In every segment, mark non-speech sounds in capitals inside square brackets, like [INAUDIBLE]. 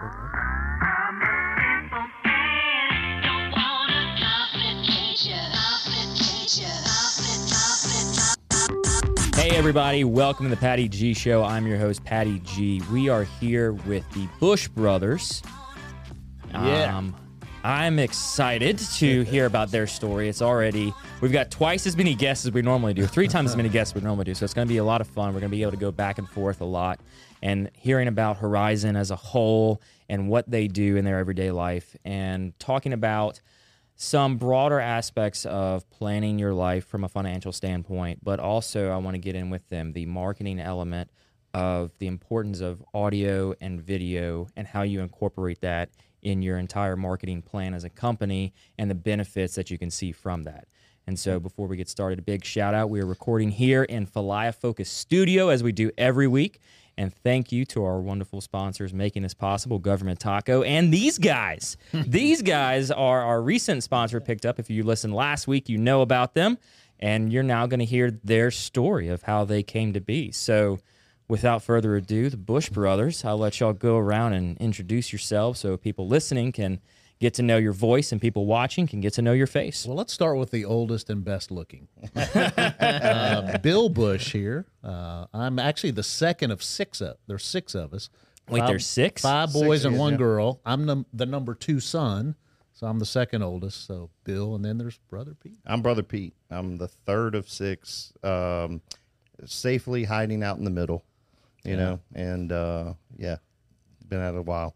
Hey, everybody, welcome to the Patty G Show. I'm your host, Patty G. We are here with the Bush Brothers. Yeah. Um, I'm excited to [LAUGHS] hear about their story. It's already, we've got twice as many guests as we normally do, three times as many guests as we normally do. So it's going to be a lot of fun. We're going to be able to go back and forth a lot and hearing about Horizon as a whole and what they do in their everyday life and talking about some broader aspects of planning your life from a financial standpoint, but also I want to get in with them the marketing element of the importance of audio and video and how you incorporate that in your entire marketing plan as a company and the benefits that you can see from that. And so before we get started, a big shout out. We are recording here in Falaya Focus Studio as we do every week. And thank you to our wonderful sponsors making this possible, Government Taco, and these guys. [LAUGHS] these guys are our recent sponsor picked up. If you listened last week, you know about them, and you're now going to hear their story of how they came to be. So, without further ado, the Bush Brothers, I'll let y'all go around and introduce yourselves so people listening can get to know your voice and people watching can get to know your face. Well, let's start with the oldest and best looking. uh, Bill Bush here. Uh, I'm actually the second of six. Of, there's six of us. Wait, Five- there's six? Five boys and yeah, one yeah. girl. I'm the, the number two son, so I'm the second oldest. So Bill, and then there's brother Pete. I'm brother Pete. I'm the third of six, um, safely hiding out in the middle, you know, and uh, yeah, been at it a while.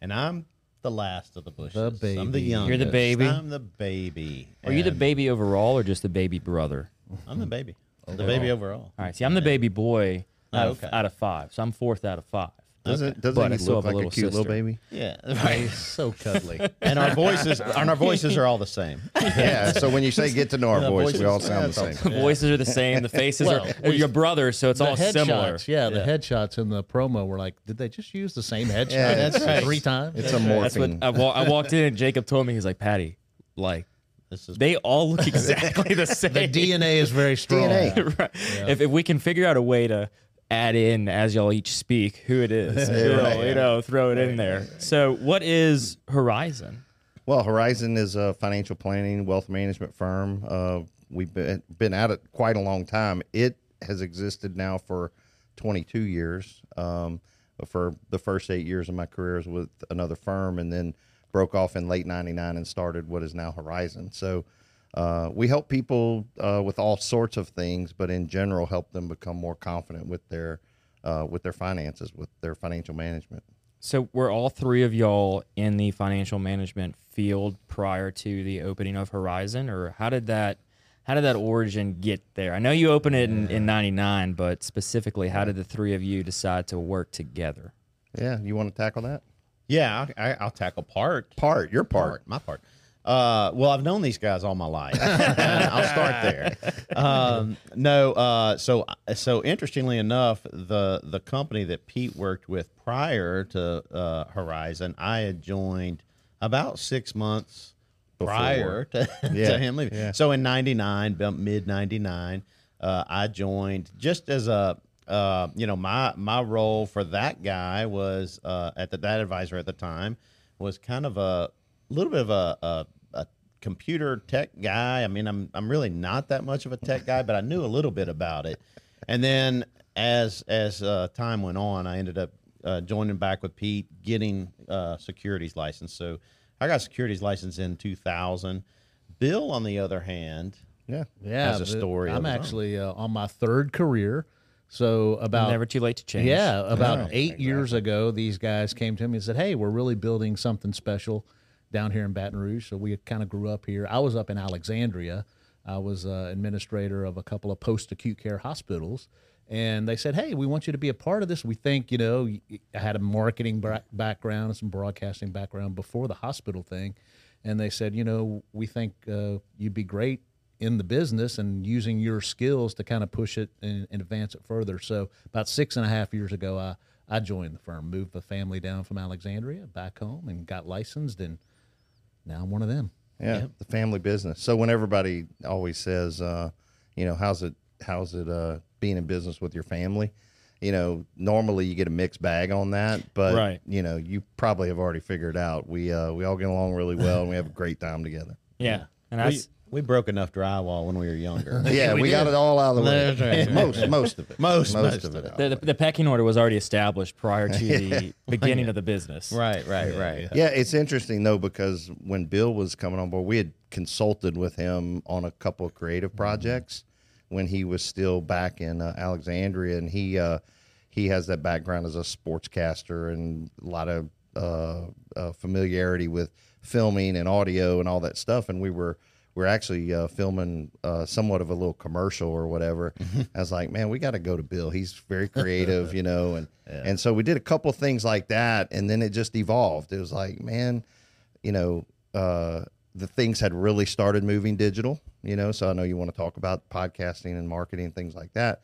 And I'm the last of the bushes. The baby. I'm the youngest. You're the baby? I'm the baby. Are you the And baby overall or just the baby brother? I'm the baby. The baby overall. All right. See, I'm the baby boy ah, out, Oh, of, out of five, so I'm fourth out of five. Doesn't doesn't But he look have a like a, little cute little baby? Yeah. [LAUGHS] Right. He's so cuddly. [LAUGHS] and our voices and our voices are all the same. [LAUGHS] yeah. So when you say get to know our voice, voices- we all sound yeah, the same. The voices are the same. The faces Well, are your brothers, so it's all similar. headshots, yeah, the headshots in the promo were like, did they just use the same headshot? Yeah, that's right. Three times. It's a That's what morphing. I, wa- I walked in and Jacob told me he's like Patty, like This is they all look exactly the same. the DNA is very strong. DNA. right. If, if we can figure out a way to add in as y'all each speak who it is, [LAUGHS] you, know, right, you know, throw it in there. So, what is Horizon? Well, Horizon is a financial planning, wealth management firm. Uh, we've been, been at it quite a long time. It has existed now for 22 years. Um, for the first eight years of my career was with another firm, and then broke off in late '99 and started what is now Horizon. So. Uh, we help people uh, with all sorts of things, but in general, help them become more confident with their uh, with their finances, with their financial management. So, were all three of y'all in the financial management field prior to the opening of Horizon, or how did that? How did that origin get there? I know you opened it in, in '99, but specifically, how did the three of you decide to work together? Yeah, you want to tackle that Yeah, I, I, I'll tackle part. part? Your part. My part. Uh, well, I've known these guys all my life. [LAUGHS] I'll start there. Um, no, uh, so so interestingly enough, the the company that Pete worked with prior to uh, Horizon, I had joined about six months prior [LAUGHS] to, Yeah, to him leaving. yeah. So in '99, mid '99, uh, I joined just as a uh, you know my my role for that guy was uh, at the that advisor at the time was kind of a little bit of a, a computer tech guy. I mean, I'm I'm really not that much of a tech guy, but I knew a little bit about it. And then as as uh, time went on, I ended up uh, joining back with Pete, getting uh, securities license. So I got securities license in 2000. Bill, on the other hand, Yeah. Yeah, Has a story I'm actually uh, on my third career. So about Never too late to change. Yeah, about Yeah, eight years ago, these guys came to me and said, "Hey, we're really building something special down here in Baton Rouge." So we kind of grew up here. I was up in Alexandria. I was uh, administrator of a couple of post-acute care hospitals, and they said, "Hey, we want you to be a part of this. We think you know I had a marketing background and some broadcasting background before the hospital thing." And they said, you know, we think uh, you'd be great in the business and using your skills to kind of push it and, and advance it further. So about six and a half years ago, I, I joined the firm, moved the family down from Alexandria back home and got licensed. And now I'm one of them. Yeah, the family business. So when everybody always says, uh, you know, how's it, how's it uh, being in business with your family? you know, normally you get a mixed bag on that, but Right. you know, you probably have already figured out we uh, we all get along really well and we have a great time together. Yeah, and We, that's we broke enough drywall when we were younger. [LAUGHS] Yeah, we, got it all out of the way. Right. most most of it. [LAUGHS] Most- most, most of of it. the, the, the pecking order was already established prior to [LAUGHS] the beginning of the business. right, right, right. Yeah, it's interesting though because when Bill was coming on board, we had consulted with him on a couple of creative projects when he was still back in uh, Alexandria, and he uh, he has that background as a sportscaster and a lot of uh, uh, familiarity with filming and audio and all that stuff. And we were we are actually uh, filming uh, somewhat of a little commercial or whatever. I was like, man, we got to go to Bill. He's very [LAUGHS] creative, you know, and and so we did a couple things like that, and then it just evolved. It was like, man, you know, uh, the things had really started moving digital, you know. So I know you want to talk about podcasting and marketing and things like that.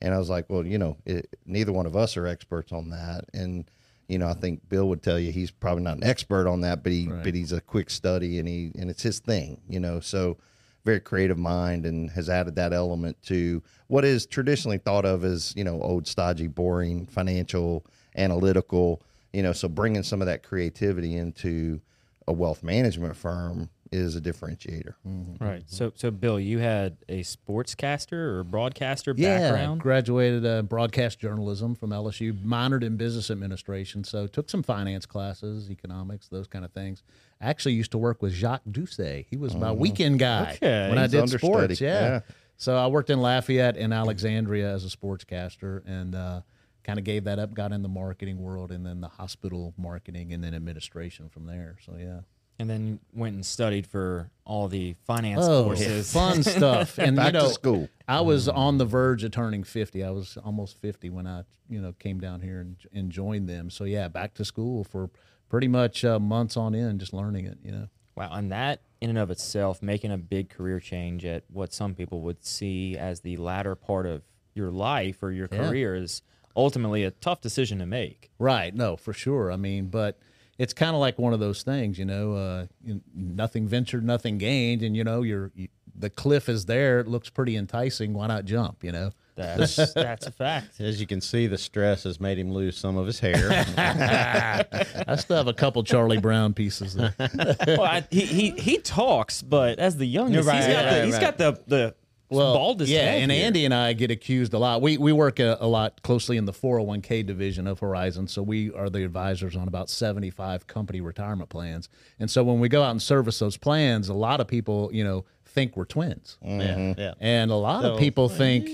And I was like, well, you know, it, neither one of us are experts on that. And you know, I think Bill would tell you he's probably not an expert on that, but he but he's a quick study and he and it's his thing, you know. So very creative mind and has added that element to what is traditionally thought of as you know old stodgy boring financial analytical you know so bringing some of that creativity into a wealth management firm is a differentiator Right. So, so Bill, you had a sportscaster or broadcaster Yeah, background. graduated uh, broadcast journalism from LSU, minored in business administration, so took some finance classes, economics, those kind of things. Actually, used to work with Jacques Doucet. He was my weekend guy Okay. when I did understudy, sports. Yeah. yeah. So I worked in Lafayette and Alexandria as a sportscaster, and uh, kind of gave that up. Got in the marketing world, and then the hospital marketing, and then administration from there. So yeah. And then went and studied for all the finance Oh, courses. fun [LAUGHS] stuff. And Back you to know, school. I was on the verge of turning 50. I was almost 50 when I, you know, came down here and, and joined them. So yeah, back to school for pretty much uh, months on end, just learning it, you know. Wow, and that in and of itself, making a big career change at what some people would see as the latter part of your life or your Yeah. career is ultimately a tough decision to make. Right. No, for sure. I mean, but it's kind of like one of those things, you know, uh, nothing ventured, nothing gained. And, you know, you're, you, the cliff is there. It looks pretty enticing. Why not jump, you know? That's [LAUGHS] that's a fact. As you can see, the stress has made him lose some of his hair. [LAUGHS] I still have a couple Charlie Brown pieces there. well, I, he, he he talks, but as the youngest, Right, he's got right, the right, he's right. got the the baldest yeah, head and here. Andy and I get accused a lot. We we work a, a lot closely in the 401k division of Horizon, so we are the advisors on about 75 company retirement plans. And so when we go out and service those plans, a lot of people, you know, think we're twins, mm-hmm. yeah, yeah. and a lot So- of people think.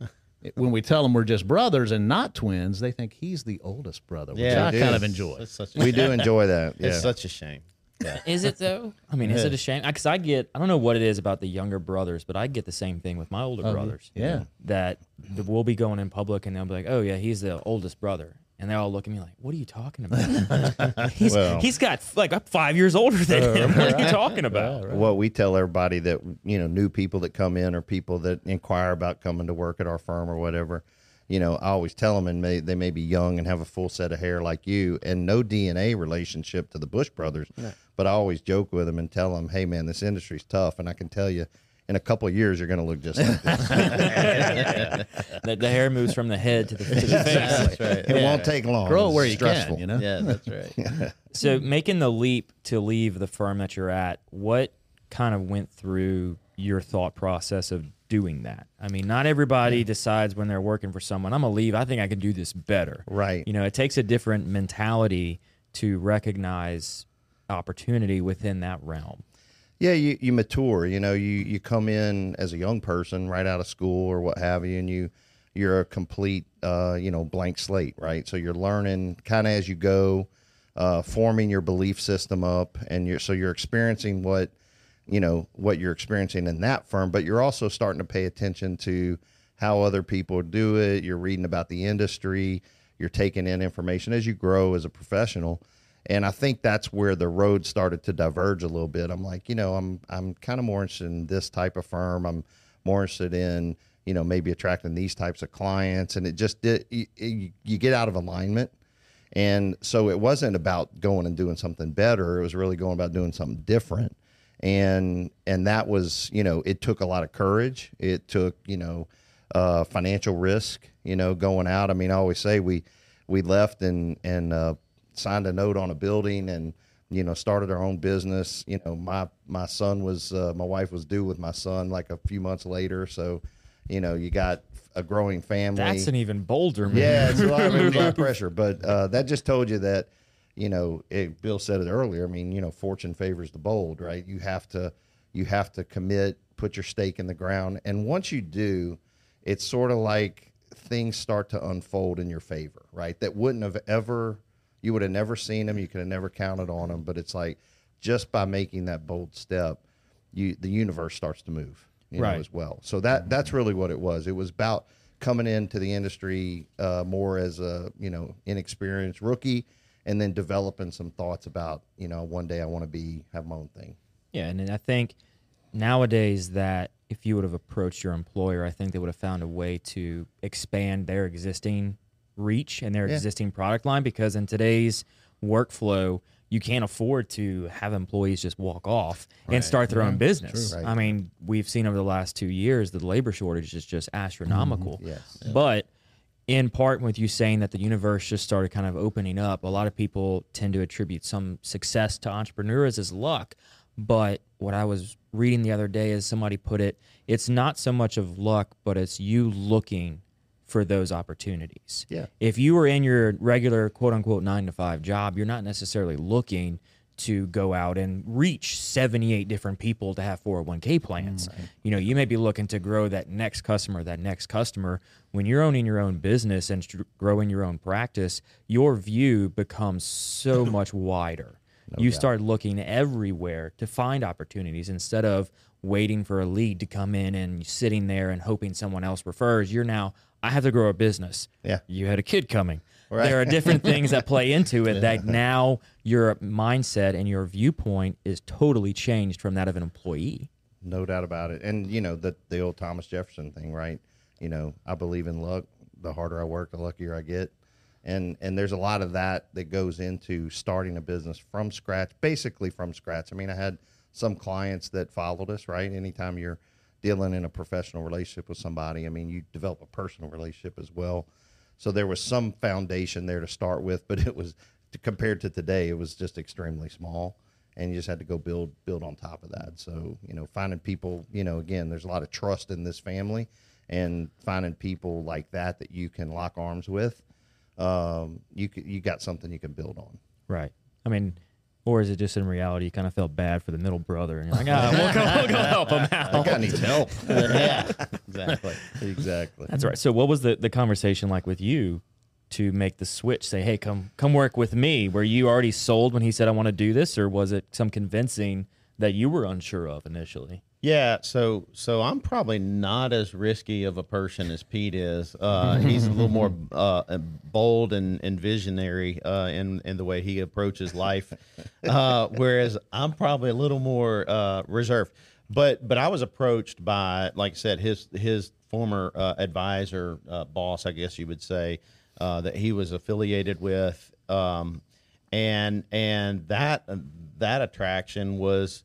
[LAUGHS] When we tell them we're just brothers and not twins, they think he's the oldest brother, which Yeah, I kind is. of enjoy. It's such a we do enjoy that yeah It's such a shame. Yeah. [LAUGHS] Is it though? I mean, is it a shame? Because I get, I don't know what it is about the younger brothers, but I get the same thing with my older brothers. Oh, yeah. That th- we'll be going in public and they'll be like, oh, yeah, he's the oldest brother. And they all look at me like, what are you talking about? [LAUGHS] he's, Well. he's got like I'm five years older than oh, him. What are you talking about? what we tell everybody that you know new people that come in or people that inquire about coming to work at our firm or whatever you know i always tell them and may, they may be young and have a full set of hair like you and no dna relationship to the bush brothers but i always joke with them and tell them hey man this industry's tough and i can tell you in a couple of years you're going to look just like this [LAUGHS] The, the hair moves from the head to the, to the face. That's right. it won't take long Grow it where you stressful. can, you know. Yeah, that's right. [LAUGHS] So making the leap to leave the firm that you're at, what kind of went through your thought process of doing that? I mean, not everybody decides when they're working for someone, I'm gonna leave. I think I can do this better. Right. You know, it takes a different mentality to recognize opportunity within that realm. Yeah, you, you mature. You know, you you come in as a young person right out of school or what have you, and you you're a complete uh, you know blank slate, right? So you're learning kind of as you go, uh, forming your belief system up, and you're so you're experiencing what you know what you're experiencing in that firm, but you're also starting to pay attention to how other people do it. You're reading about the industry. You're taking in information as you grow as a professional. And I think that's where the road started to diverge a little bit. I'm like, you know, I'm I'm kind of more interested in this type of firm. I'm more interested in, you know, maybe attracting these types of clients. And it just did. You, you you get out of alignment. And so it wasn't about going and doing something better. It was really going about doing something different. And and that was, you know, it took a lot of courage. It took, you know, uh, financial risk. You know, going out. I mean, I always say we we left and and uh, signed a note on a building and you know started our own business. You know, my my son was uh, my wife was due with my son like a few months later, so you know you got a growing family. That's an even bolder move. Yeah, it's a lot, of, a lot of pressure, but uh, that just told you that, you know, it, Bill said it earlier. I mean, you know, fortune favors the bold, right? You have to, you have to commit, put your stake in the ground, and once you do, it's sort of like things start to unfold in your favor, right? That wouldn't have ever, you would have never seen them, you could have never counted on them, but it's like just by making that bold step, you the universe starts to move you Right. know, as well. So that that's really what it was. It was about coming into the industry uh, more as a you know inexperienced rookie, and then developing some thoughts about you know one day I want to be have my own thing. Yeah, and then I think nowadays that if you would have approached your employer, I think they would have found a way to expand their existing reach and their Yeah. existing product line because in today's workflow, you can't afford to have employees just walk off and start their own business. Right. I mean, we've seen over the last two years the labor shortage is just mm-hmm. astronomical. Yes. But in part with you saying that the universe just started kind of opening up, a lot of people tend to attribute some success to entrepreneurs as luck. But what I was reading the other day is somebody put it, it's not so much of luck, but it's you looking for those opportunities. Yeah. If you were in your regular quote unquote nine to five job, you're not necessarily looking to go out and reach 78 different people to have 401k plans. Mm, you know, you may be looking to grow that next customer, that next customer. When you're owning your own business and growing your own practice, your view becomes so [LAUGHS] much wider. you start looking everywhere to find opportunities instead of waiting for a lead to come in and sitting there and hoping someone else refers. You're now, I have to grow a business. Yeah. You had a kid coming. Right. There are different things that play into it [LAUGHS] that now your mindset and your viewpoint is totally changed from that of an employee. No doubt about it. And you know the the old Thomas Jefferson thing, right? You know, I believe in luck. The harder I work, the luckier I get. And and there's a lot of that that goes into starting a business from scratch, basically from scratch. I mean, I had some clients that followed us, right? Anytime you're dealing in a professional relationship with somebody, I mean, you develop a personal relationship as well. So there was some foundation there to start with, but it was compared to today, it was just extremely small and you just had to go build build on top of that. So you know, finding people, you know, again, there's a lot of trust in this family, and finding people like that that you can lock arms with, um, you you got something you can build on. Right. I mean, or is it just in reality you kind of felt bad for the middle brother and you're like, ah, we'll go, we'll go help him That out. [LAUGHS] guy needs help. [LAUGHS] yeah, exactly. exactly. That's right. So what was the, the conversation like with you to make the switch? Say, hey, come come work with me. Were you already sold when he said I want to do this, or was it some convincing that you were unsure of initially? Yeah, so so I'm probably not as risky of a person as Pete is. Uh, he's a little more [LAUGHS] uh, bold and, and visionary uh, in in the way he approaches life, uh, whereas I'm probably a little more uh, reserved. But but I was approached by, like I said, his his former uh, advisor, uh, boss, I guess you would say, uh, that he was affiliated with, um, and and that that attraction was.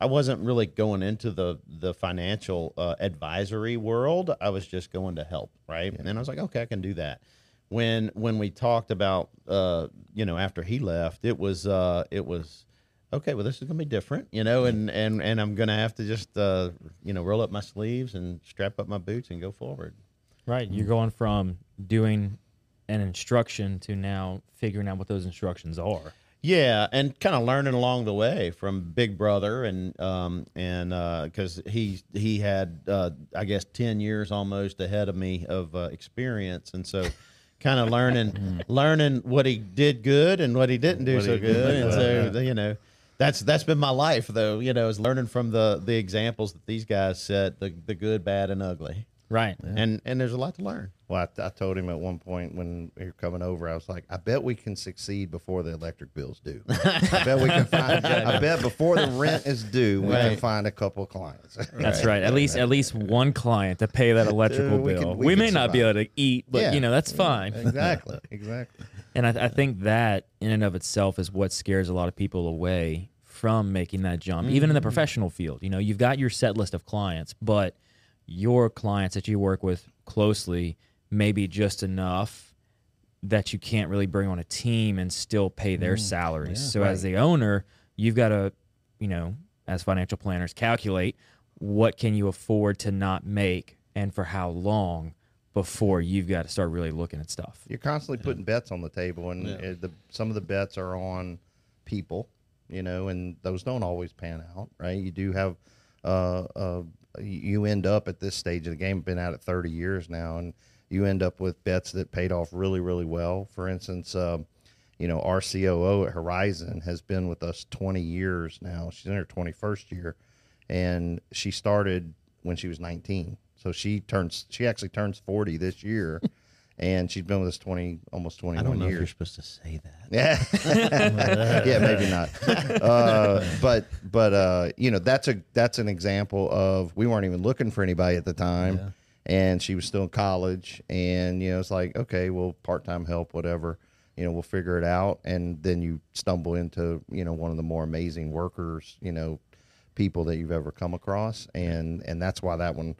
I wasn't really going into the the financial uh, advisory world. I was just going to help, right? And then I was like, okay, I can do that. When when we talked about, uh, you know, after he left, it was uh, it was okay. Well, this is gonna be different, you know, and and and I'm gonna have to just uh, you know roll up my sleeves and strap up my boots and go forward. Right. You're going from doing an instruction to now figuring out what those instructions are. Yeah, and kind of learning along the way from Big Brother, and um, and because he he had uh, I guess ten years almost ahead of me of uh, experience, and so kind of [LAUGHS] learning learning what he did good and what he didn't do What so good, and so you know that's that's been my life though. You know, is learning from the the examples that these guys set, the the good, bad, and ugly, Right. and and there's a lot to learn. Well, I, I told him at one point when we were coming over, I was like, I bet we can succeed before the electric bills due. [LAUGHS] I bet we can find. I bet before the rent is due, we can find a couple of clients. That's right. At least at least one client to pay that [LAUGHS] electrical we bill. can- we we may can not be able to eat, but Yeah. you know that's fine. exactly. [LAUGHS] Exactly. And I, I think that in and of itself is what scares a lot of people away from making that jump, even in the mm-hmm. professional field. You know, you've got your set list of clients, but your clients that you work with closely maybe just enough that you can't really bring on a team and still pay their salaries. so as the owner, you've got to, you know, as financial planners, calculate what can you afford to not make and for how long before you've got to start really looking at stuff. You're constantly putting bets on the table, and uh, the, some of the bets are on people, you know, and those don't always pan out, right? You do have, uh, uh, you end up at this stage of the game, been out at it 30 years now, and you end up with bets that paid off really, really well. For instance, um, you know, our COO at Horizon has been with us 20 years now. She's in her 21st year, and she started when she was 19. So she turns, she actually turns 40 this year, [LAUGHS] and she's been with us 20, almost 21 I don't know if years. you're supposed to say that. Yeah, [LAUGHS] yeah, maybe not. Uh, but but uh, you know that's a that's an example of we weren't even looking for anybody at the time, and she was still in college, and you know it's like okay, well part time help, whatever, you know we'll figure it out, and then you stumble into you know one of the more amazing workers, you know, people that you've ever come across, and and that's why that one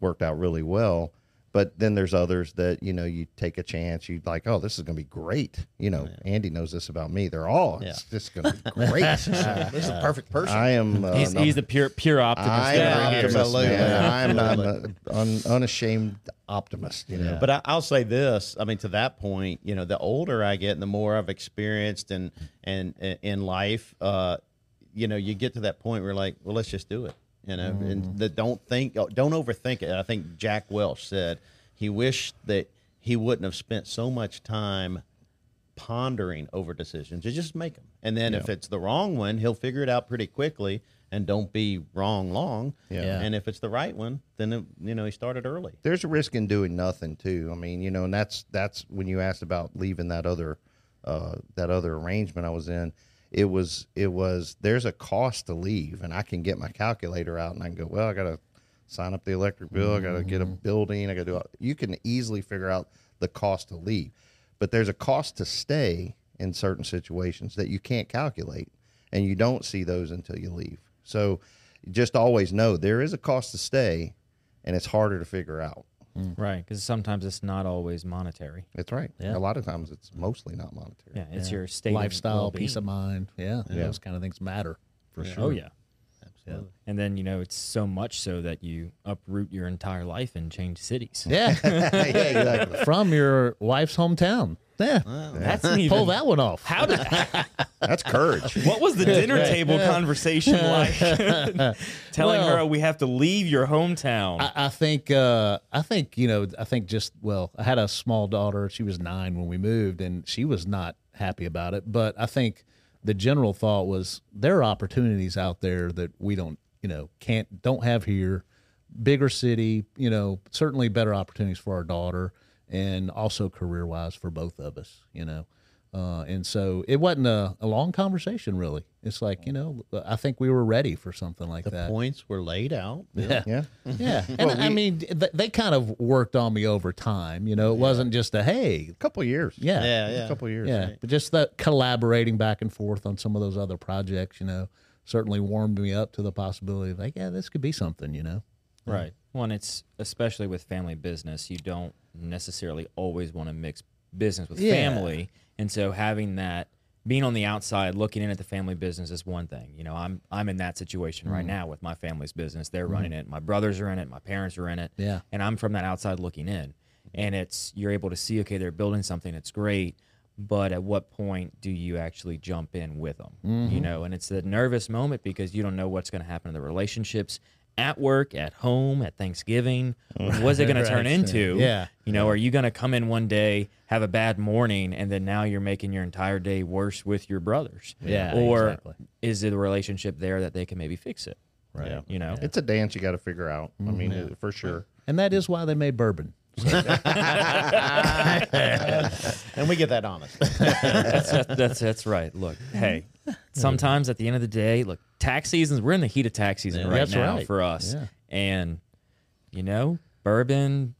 worked out really well. But then there's others that you know you take a chance. You like, oh, this is going to be great. You know, Andy knows this about me. They're all it's just going to be great. [LAUGHS] this is a perfect person. I am. Uh, He's, no- he's the pure pure optimist. I am an Absolutely. I'm, I'm Absolutely. a un, unashamed optimist. You know, But I, I'll say this. I mean, to that point, you know, the older I get and the more I've experienced and and in life, uh, you know, you get to that point where you're like, well, let's just do it. You know, and the, don't think, don't overthink it. I think Jack Welch said he wished that he wouldn't have spent so much time pondering over decisions. You just make them, and then if it's the wrong one, he'll figure it out pretty quickly. And don't be wrong long. Yeah. And if it's the right one, then it, you know he started early. there's a risk in doing nothing too. I mean, you know, and that's that's when you asked about leaving that other uh, that other arrangement I was in. It was it was there's a cost to leave, and I can get my calculator out and I can go, well, I got to sign up the electric bill, I got to get a mm-hmm. building, I got to do. all- You can easily figure out the cost to leave, but there's a cost to stay in certain situations that you can't calculate, and you don't see those until you leave. So just always know there is a cost to stay, and it's harder to figure out. Mm. Right, because sometimes it's not always monetary. That's right. Yeah. A lot of times it's mostly not monetary. Yeah, it's your state lifestyle, well-being. peace of mind. Yeah, those kind of things matter for sure. Oh yeah. Absolutely. And then you know it's so much so that you uproot your entire life and change cities. Yeah, [LAUGHS] yeah, exactly. from your wife's hometown. Yeah, That's an even, pull that one off. How did? [LAUGHS] That's courage. What was the dinner table conversation [LAUGHS] like? Telling Well- her we have to leave your hometown. I, I think uh, I think you know I think just well I had a small daughter she was nine when we moved and she was not happy about it but I think the general thought was there are opportunities out there that we don't you know can't don't have here. Bigger city you know certainly better opportunities for our daughter and also career wise for both of us you know uh, and so it wasn't a, a long conversation really it's like you know I think we were ready for something like The that points were laid out. yeah Yeah. yeah, [LAUGHS] and I mean, th- they kind of worked on me over time. You know, it wasn't just a hey, A couple of years. yeah, Yeah, yeah. A couple of years. yeah, but just that collaborating back and forth on some of those other projects. You know, certainly warmed me up to the possibility of like, yeah, this could be something. You know, right. One, it's especially with family business, you don't necessarily always want to mix business with Yeah. family, and so having that. Being on the outside, looking in at the family business is one thing. You know, I'm I'm in that situation Mm. right now with my family's business. They're running it. My brothers are in it. My parents are in it. Yeah. and I'm from that outside looking in. And it's you're able to see, okay, they're building something that's great, but at what point do you actually jump in with them? Mm-hmm. You know, and it's a nervous moment because you don't know what's going to happen in the relationships at work, at home, at Thanksgiving. [LAUGHS] What's it going to turn into? Yeah. You know, are you going to come in one day, have a bad morning, and then now you're making your entire day worse with your brothers? Yeah, Or exactly. is it a relationship there that they can maybe fix it? Right. Yeah. You know? It's a dance you got to figure out. I mean, uh, for sure. and that is why they made bourbon. [LAUGHS] [LAUGHS] and we get that honest. that's, that's, that's that's right. Look, hey, sometimes at the end of the day, look, tax seasons. We're in the heat of tax season right now right. for us, Yeah. and you know, bourbon,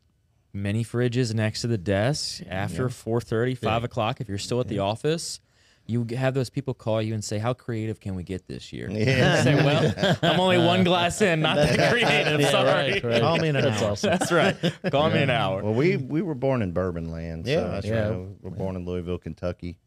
many fridges next to the desk after four thirty, five o'clock. If you're still at the office, you have those people call you and say, "How creative can we get this year?" Yeah. You say, "Well, I'm only one glass in, not that [LAUGHS] creative. Yeah, Sorry." right, right. Call me in an That's hour. awesome. That's right. Call me in an hour. Well, we we were born in Bourbon Land. Yeah, so that's right. We were born in Louisville, Kentucky.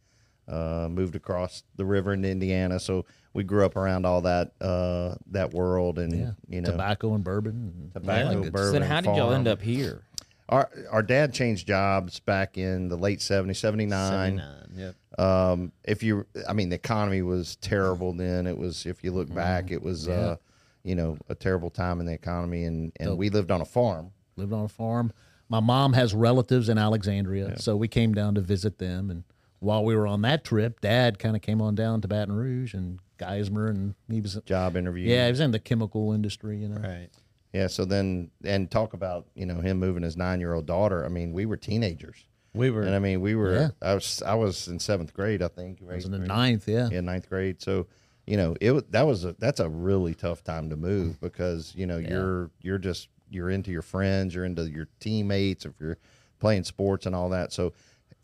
Uh, moved across the river into Indiana, so we grew up around all that uh, that world, and Yeah. you know, Tobacco and bourbon. and- tobacco, Yeah, good bourbon. So then, how did y'all end up here? Our our dad changed jobs back in the late 70s, 79. 79. Yep. Um, if you, I mean, the economy was terrible then. It was, if you look Mm-hmm. back, it was, uh, you know, a terrible time in the economy, and and we lived on a farm. lived on a farm. My mom has relatives in Alexandria, so we came down to visit them. And while we were on that trip, Dad kind of came on down to Baton Rouge and Geismar, and he was Job interview. yeah, he was in the chemical industry, you know. Right. Yeah. So then, and talk about you know him moving his nine year old daughter. I mean, we were teenagers, We were. and I mean, we were. Yeah. I was I was in seventh grade, I think. I was in Right? the ninth, yeah. Yeah, ninth grade. So you know, it wa- that was a that's a really tough time to move mm. because you know you're you're just you're into your friends, you're into your teammates, if you're playing sports and all that. So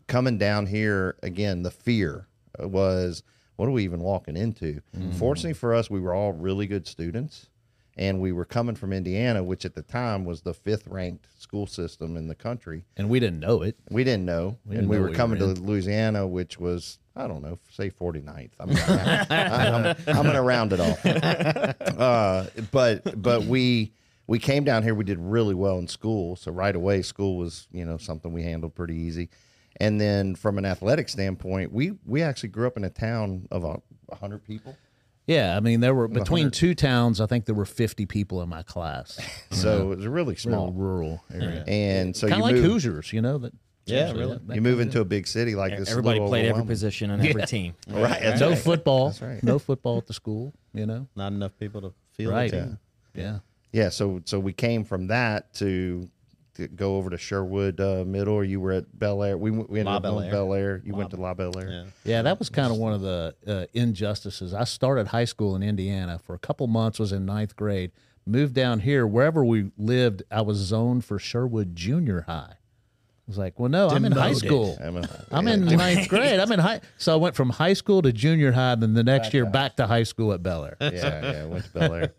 coming down here again, the fear was what are we even walking into? Fortunately for us, we were all really good students. And we were coming from Indiana, which at the time was the fifth ranked school system in the country. And we didn't know it. We didn't know, didn't and we know were we coming were to Louisiana, which was I don't know, say 49th. I'm I'm, I'm, I'm gonna round it off. [LAUGHS] Uh, but but we we came down here. We did really well in school, so right away school was you know something we handled pretty easy. And then from an athletic standpoint, we we actually grew up in a town of a hundred people. Yeah, I mean, there were between two towns. I think there were fifty people in my class. [LAUGHS] So it was a really Real small. rural area, And so kind you of like move, Hoosiers, you know that. Yeah, really. that- that you move into a big city like this. Everybody played every position on every team. [LAUGHS] Right. That's no right. football. That's right. No football at the school. You know. Not enough people to feel Right. the team. Yeah. Yeah, so so we came from that to, to go over to Sherwood uh, Middle. Or you were at Bel Air. We we ended La up going Bel to Air. Bel Air. You went to La Bel Air. Yeah. Yeah, that was kind of one of the uh, injustices. I started high school in Indiana for a couple months, was in ninth grade, moved down here. Wherever we lived, I was zoned for Sherwood Junior High. I was like, well, no, I'm in high school. I'm a- I'm in ninth grade. I'm in high. [LAUGHS] So I went from high school to junior high, then the next year back to high school at Bel Air. yeah, yeah, I went to Bel Air.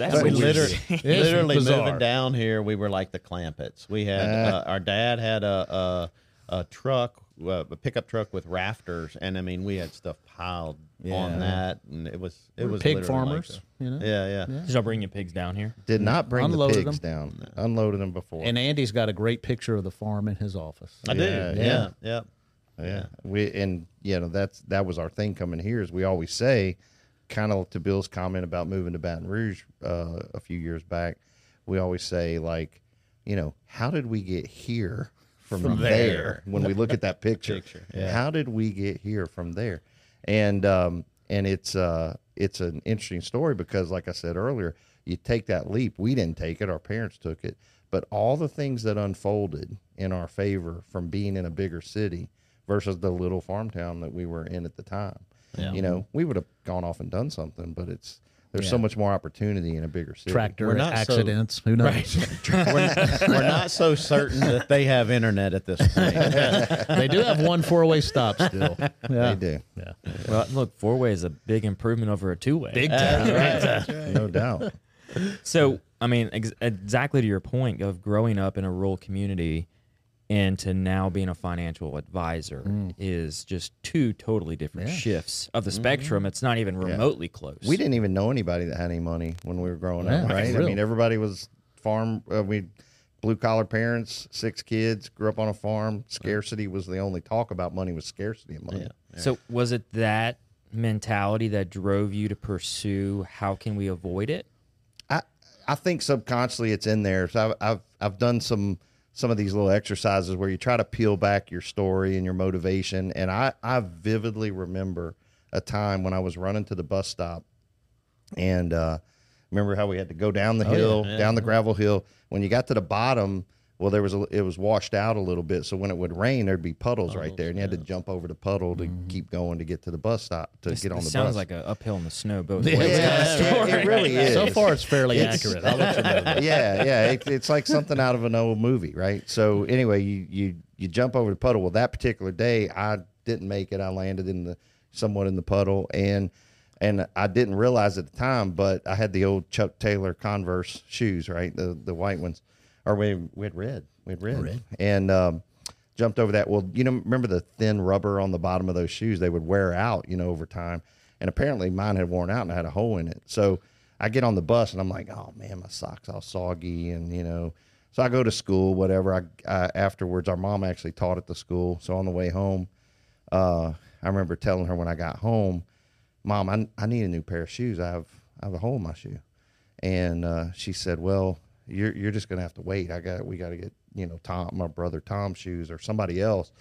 That's we literally, [LAUGHS] literally moving down here, we were like the Clampetts. We had uh, our dad had a a, a truck, uh, a pickup truck with rafters, and I mean we had stuff piled Yeah. on that, and it was it was Pig literally like farmers, a- you know. yeah, yeah, Did y'all bring your pigs down here? Did not bring Unloaded the pigs down. Unloaded them before. And Andy's got a great picture of the farm in his office. I do. Yeah, Yeah, yeah. yeah, yeah, we and you know that's that was our thing coming here. Is we always say, kind of to Bill's comment about moving to Baton Rouge uh, a few years back. We always say like, you know, how did we get here from, From there? there. When we look at that [LAUGHS] picture, Picture, yeah. how did we get here from there? And um, and it's uh, it's an interesting story because, like I said earlier, you take that leap. We didn't take it; our parents took it. But all the things that unfolded in our favor from being in a bigger city versus the little farm town that we were in at the time. Yeah. You know, we would have gone off and done something, but it's there's so much more opportunity in a bigger city. Tractor We're not so- accidents. Who knows? we're, we're not so certain that they have internet at this point. [LAUGHS] they do have one four way stop still. Yeah. They do, Yeah. Well, look, four way is a big improvement over a two way. Big time. no doubt. So, I mean, ex- exactly to your point of growing up in a rural community and to now being a financial advisor is just two totally different Yeah. shifts of the spectrum. It's not even remotely close. We didn't even know anybody that had any money when we were growing up, right? for I mean, everybody was farm. Uh, we blue collar parents, six kids, grew up on a farm. Scarcity was the only talk about money. Was scarcity of money. Yeah. So, was it that mentality that drove you to pursue how can we avoid it? I I think subconsciously it's in there. So I've I've, I've done some some of these little exercises where you try to peel back your story and your motivation. And I I vividly remember a time when I was running to the bus stop, and uh, remember how we had to go down the hill, yeah, down the gravel hill. When you got to the bottom. Well, there was a, it was washed out a little bit, so when it would rain, there'd be puddles, right there, and you had to jump over the puddle to mm-hmm. keep going to get to the bus stop to This, get on the sounds bus. Sounds like an uphill in the snow both Yeah, ways. yeah, kind of it- story. it really [LAUGHS] is. So far, it's fairly It's- accurate. I'll let you know. that. yeah, yeah. It, it's like something out of an old movie, right? So anyway, you you you jump over the puddle. Well, that particular day, I didn't make it. I landed in the somewhat in the puddle, and and I didn't realize at the time, but I had the old Chuck Taylor Converse shoes, right, the the white ones, or we we had red, we had red, and um, jumped over that. Well, you know, remember the thin rubber on the bottom of those shoes? They would wear out, you know, over time, and apparently mine had worn out and I had a hole in it. So I get on the bus and I'm like, oh man, my socks all soggy, and you know. So I go to school, whatever. I, I afterwards, our mom actually taught at the school. So on the way home, uh, I remember telling her when I got home, "Mom, I, I need a new pair of shoes. I have I have a hole in my shoe," and uh, she said, "Well, you're you're just gonna have to wait. I got we got to get you know Tom, my brother Tom's shoes or somebody else."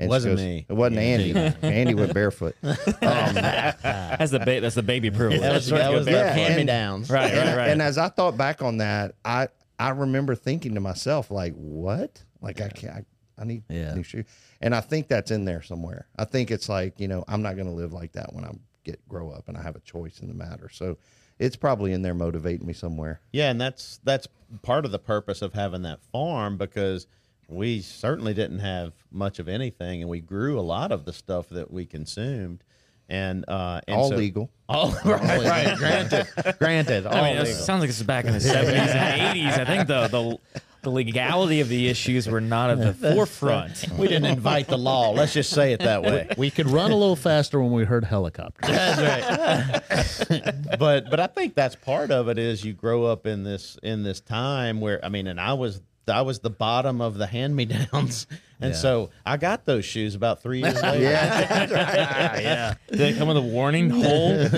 And she Wasn't goes- me. It wasn't Andy. [LAUGHS] Andy went barefoot. Um, [LAUGHS] That's the ba- that's the baby privilege. That was, that was Yeah, the and- hand me downs. right, and, right, right. and as I thought back on that, I I remember thinking to myself like, "What? Like I can't. I, I need Yeah. new shoes." And I think that's in there somewhere. I think it's like you know I'm not going to live like that when I get grow up and I have a choice in the matter. So it's probably in there motivating me somewhere. Yeah, and that's that's part of the purpose of having that farm because we certainly didn't have much of anything, and we grew a lot of the stuff that we consumed, and uh, and All so- legal. [LAUGHS] All right, right. Granted, granted. All I mean, it sounds like this is back in the 70s and 80s. I think the, the the legality of the issues were not at the [LAUGHS] forefront. we didn't invite the law. Let's just say it that way. We could run a little faster when we heard helicopters. [LAUGHS] That's right. [LAUGHS] but but I think that's part of it is you grow up in this in this time where I mean, and I was I was the bottom of the hand me downs, and Yeah. so I got those shoes about three years later. Ah, yeah. Did they come with a warning hole?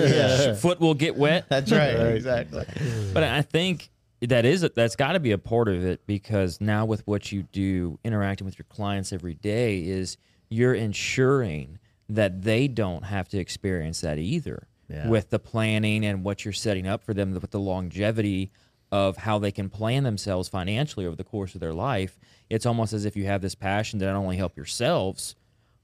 Foot will get wet. That's right, exactly. But I think that is that's got to be a part of it because now with what you do interacting with your clients every day is you're ensuring that they don't have to experience that either Yeah. with the planning and what you're setting up for them with the longevity of how they can plan themselves financially over the course of their life it's almost as if you have this passion to not only help yourselves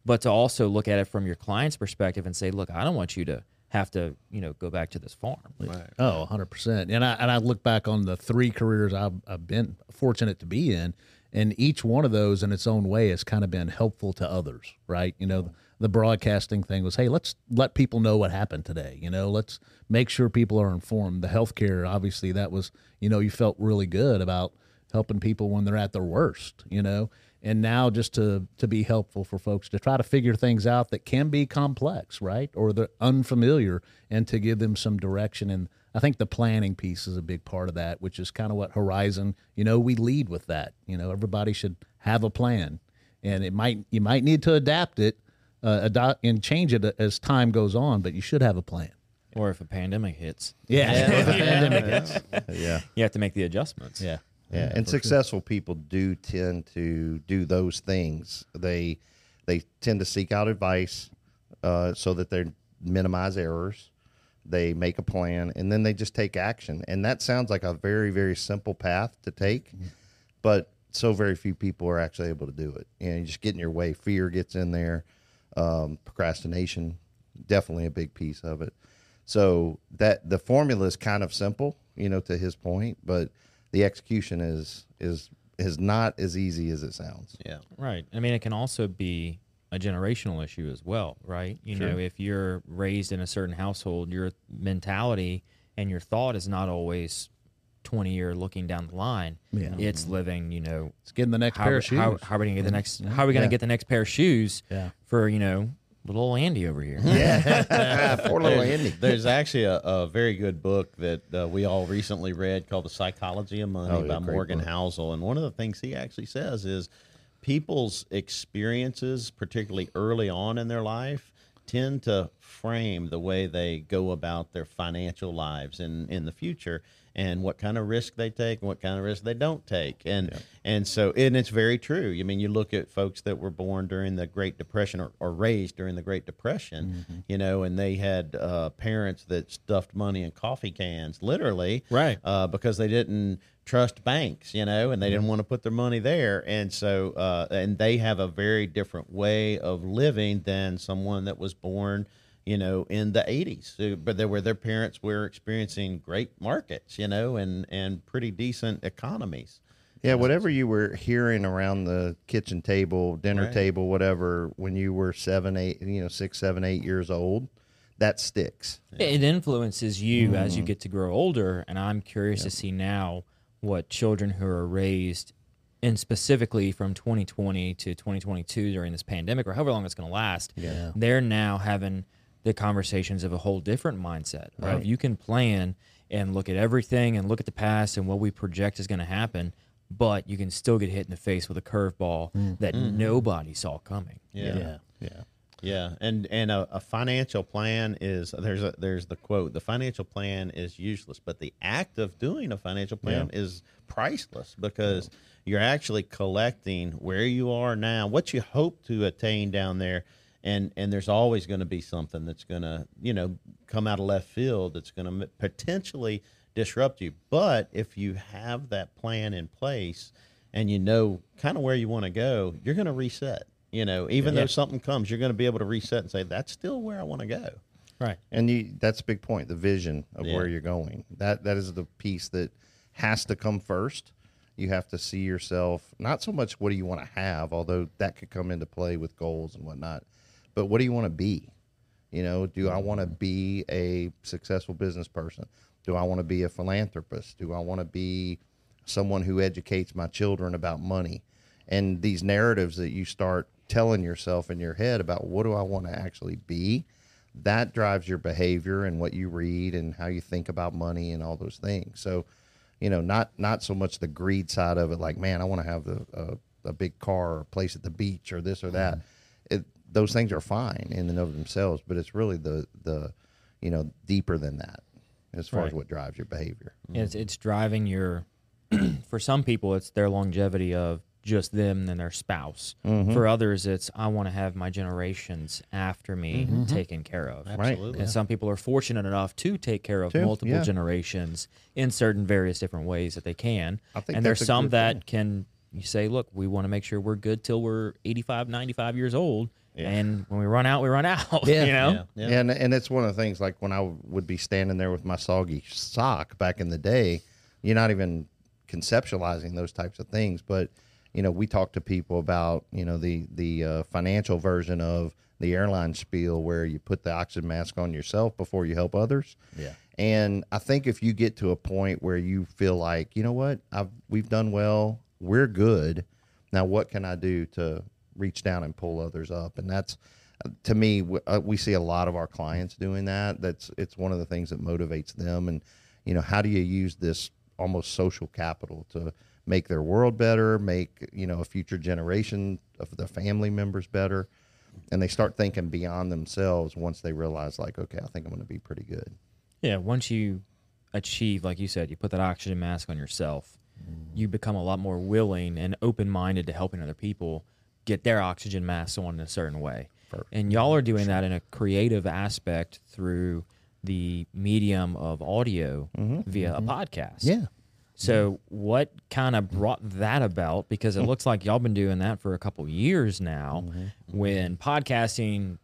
but to also look at it from your client's perspective and say look i don't want you to have to you know go back to this farm Oh, 100%. And I, and I look back on the three careers I've, I've been fortunate to be in, and each one of those in its own way has kind of been helpful to others, right? You know, the broadcasting thing was, hey, let's let people know what happened today. You know, let's make sure people are informed. The healthcare, obviously, that was, you know, you felt really good about helping people when they're at their worst, you know and now just to to be helpful for folks to try to figure things out that can be complex right? Or they're unfamiliar and to give them some direction. And i think the planning piece is a big part of that which is kind of what horizon you know we lead with that. You know everybody should have a plan and it might you might need to adapt it uh, adopt and change it as time goes on but you should have a plan. Or if a pandemic hits. Yeah, Yeah. [LAUGHS] you have to make the adjustments. Yeah Yeah, and successful people do tend to do those things. They they tend to seek out advice uh, so that they minimize errors. They make a plan and then they just take action. And that sounds like a very very simple path to take, but so very few people are actually able to do it. You know, you just get in your way. Fear gets in there. Um, procrastination, definitely a big piece of it. So that the formula is kind of simple, you know, to his point, but the execution is is is not as easy as it sounds. Yeah. Right. I mean, it can also be a generational issue as well, right? You know, if you're raised in a certain household, your mentality and your thought is not always 20 year looking down the line. Yeah. It's mm-hmm. living, you know, it's getting the next how, pair of shoes how, how are we gonna get the next how are we gonna Yeah. get the next pair of shoes Yeah. for, you know, little old Andy over here. Yeah, [LAUGHS] [LAUGHS] poor little Andy. There's actually a, a very good book that uh, we all recently read called The Psychology of Money Oh, yeah, by Morgan book. Housel. And one of the things he actually says is people's experiences, particularly early on in their life, tend to frame the way they go about their financial lives in, in the future and what kind of risk they take and what kind of risk they don't take. And and so and it's very true. I mean, you look at folks that were born during the Great Depression or, or raised during the Great Depression, Mm-hmm. you know, and they had uh, parents that stuffed money in coffee cans, literally, Right. uh, because they didn't trust banks, you know, and they Mm-hmm. didn't want to put their money there. And so, uh, and they have a very different way of living than someone that was born, you know, in the 80s. But there were their parents were experiencing great markets, you know, and, and pretty decent economies. Yeah, whatever you were hearing around the kitchen table, dinner Right. table, whatever, when you were seven, eight, you know, six, seven, eight years old, that sticks. It influences you as Mm. you get to grow older, and I'm curious to see now what children who are raised, and specifically from 2020 to 2022 during this pandemic, or however long it's going to last, Yeah. they're now having the conversations of a whole different mindset. Of you can plan and look at everything and look at the past and what we project is going to happen, but you can still get hit in the face with a curveball mm. that mm-hmm. nobody saw coming. Yeah. Yeah. Yeah. Yeah, and and a, a financial plan is there's a there's the quote the financial plan is useless, but the act of doing a financial plan is priceless because you're actually collecting where you are now, what you hope to attain down there, and and there's always going to be something that's going to you know come out of left field that's going to potentially disrupt you. But if you have that plan in place and you know kind of where you want to go, you're going to reset. You know, even though something comes, you're going to be able to reset and say, "That's still where I want to go." Right. And you, that's a big point, the vision of Yeah. where you're going. That that is the piece that has to come first. You have to see yourself not so much what do you want to have, although that could come into play with goals and whatnot, but what do you want to be? You know, do I mm-hmm. want to be a successful business person? Do I want to be a philanthropist? Do I want to be someone who educates my children about money? And these narratives that you start telling yourself in your head about what do I want to actually be, that drives your behavior and what you read and how you think about money and all those things. So, you know, not not so much the greed side of it, like man, I want to have a, a, a big car or a place at the beach or this or that. It, those things are fine in and of themselves, but it's really the the you know deeper than that as far as what drives your behavior. It's it's driving your. [CLEARS THROAT] for some people, it's their longevity of just them and their spouse. Mm-hmm. For others, it's I want to have my generations after me Mm-hmm. taken care of. Right. Absolutely. And some people are fortunate enough to take care of To, multiple yeah. generations in certain various different ways that they can. I think and there's some that thing. can you say, look, we want to make sure we're good till we're 85, 95 years old. And when we run out, we run out. [LAUGHS] Yeah. you know? Yeah. Yeah. And and it's one of the things like when I would be standing there with my soggy sock back in the day, you're not even conceptualizing those types of things. But you know, we talk to people about you know the the uh, financial version of the airline spiel where you put the oxygen mask on yourself before you help others. Yeah. And I think if you get to a point where you feel like, you know what, I've we've done well, we're good. Now, what can I do to reach down and pull others up? And that's to me, w- uh, we see a lot of our clients doing that. That's it's one of the things that motivates them. And you know, how do you use this almost social capital to make their world better, make you know a future generation of the family members better? And they start thinking beyond themselves once they realize, like, okay, I think I'm going to be pretty good. Yeah, once you achieve, like you said, you put that oxygen mask on yourself, you become a lot more willing and open minded to helping other people get their oxygen masks on in a certain way. And y'all are doing that in a creative aspect through the medium of audio mm-hmm. via a mm-hmm. podcast. Yeah. So, what kind of brought that about? Because it mm. looks like y'all been doing that for a couple years now. Mm-hmm. When podcasting,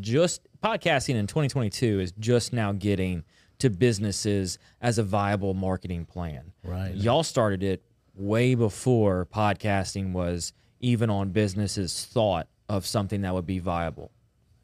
just podcasting in 2022 is just now getting to businesses as a viable marketing plan. Right. Y'all started it way before podcasting was even on businesses' thought of something that would be viable.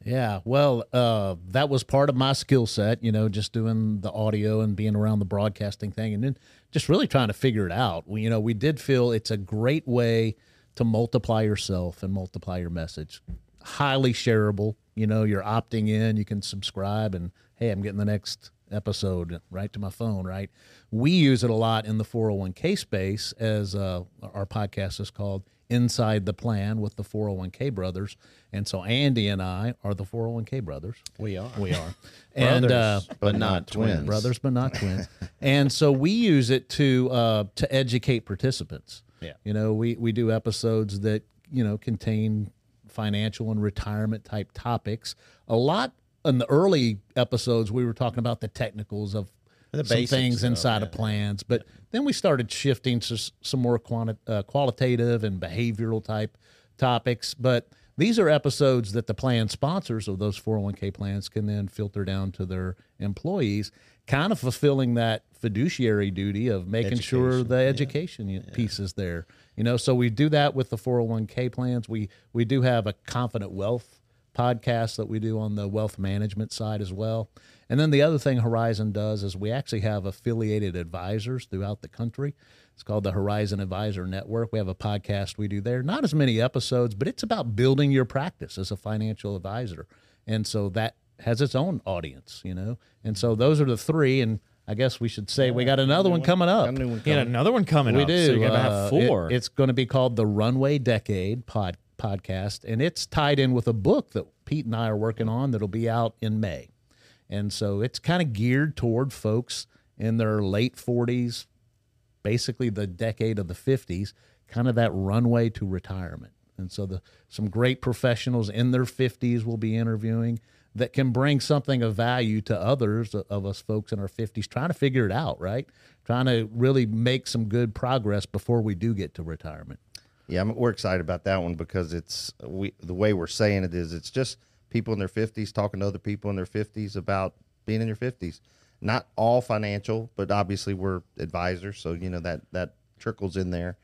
Yeah, well, uh, that was part of my skill set, you know, just doing the audio and being around the broadcasting thing, and then just really trying to figure it out. We, you know, we did feel it's a great way to multiply yourself and multiply your message. Highly shareable. You know, you're opting in, you can subscribe, and hey, I'm getting the next episode right to my phone, right? We use it a lot in the 401k space, as uh, our podcast is called Inside the Plan with the 401k brothers. And so Andy and I are the 401k brothers. We are. We are. [LAUGHS] and uh, but not twins. brothers, but not twins. [LAUGHS] and so we use it to uh, to educate participants. Yeah. You know, we we do episodes that you know contain financial and retirement type topics. A lot in the early episodes, we were talking about the technicals of some basic things inside yeah. of plans, but then we started shifting to some more quanti- uh, qualitative and behavioral type topics. But these are episodes that the plan sponsors of those 401k plans can then filter down to their employees, kind of fulfilling that fiduciary duty of making sure the education y- piece is there. You know, so we do that with the 401k plans. We we do have a confident wealth podcast that we do on the wealth management side as well. And then the other thing Horizon does is we actually have affiliated advisors throughout the country. It's called the Horizon Advisor Network. We have a podcast we do there. Not as many episodes, but it's about building your practice as a financial advisor. And so that has its own audience, you know. And so those are the three and I guess we should say we got another one coming up. Got a new one You got coming. another one coming up. We up. do. So you're gonna Uh, have four. it- it's going to be called the Runway Decade pod, podcast, and it's tied in with a book that Pete and I are working on that'll be out in May. And so it's kind of geared toward folks in their late 40s, basically the decade of the 50s, kind of that runway to retirement. And so the some great professionals in their 50s will be interviewing that can bring something of value to others of us folks in our 50s trying to figure it out, right? Trying to really make some good progress before we do get to retirement. Yeah, we're excited about that one because it's we the way we're saying it is it's just people in their 50s talking to other people in their 50s about being in your 50s. Not all financial, but obviously we're advisors, so you know that that trickles in there.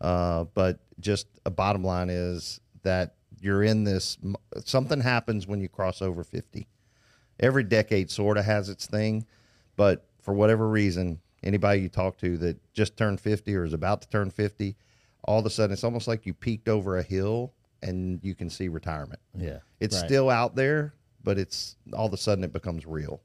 Uh, but just a bottom line is that you're in this. Something happens when you cross over 50. Every decade sort of has its thing, but for whatever reason, anybody you talk to that just turned 50 or is about to turn 50, all of a sudden it's almost like you peeked over a hill and you can see retirement. Yeah. It's Right. still out there, but it's all of a sudden it becomes real.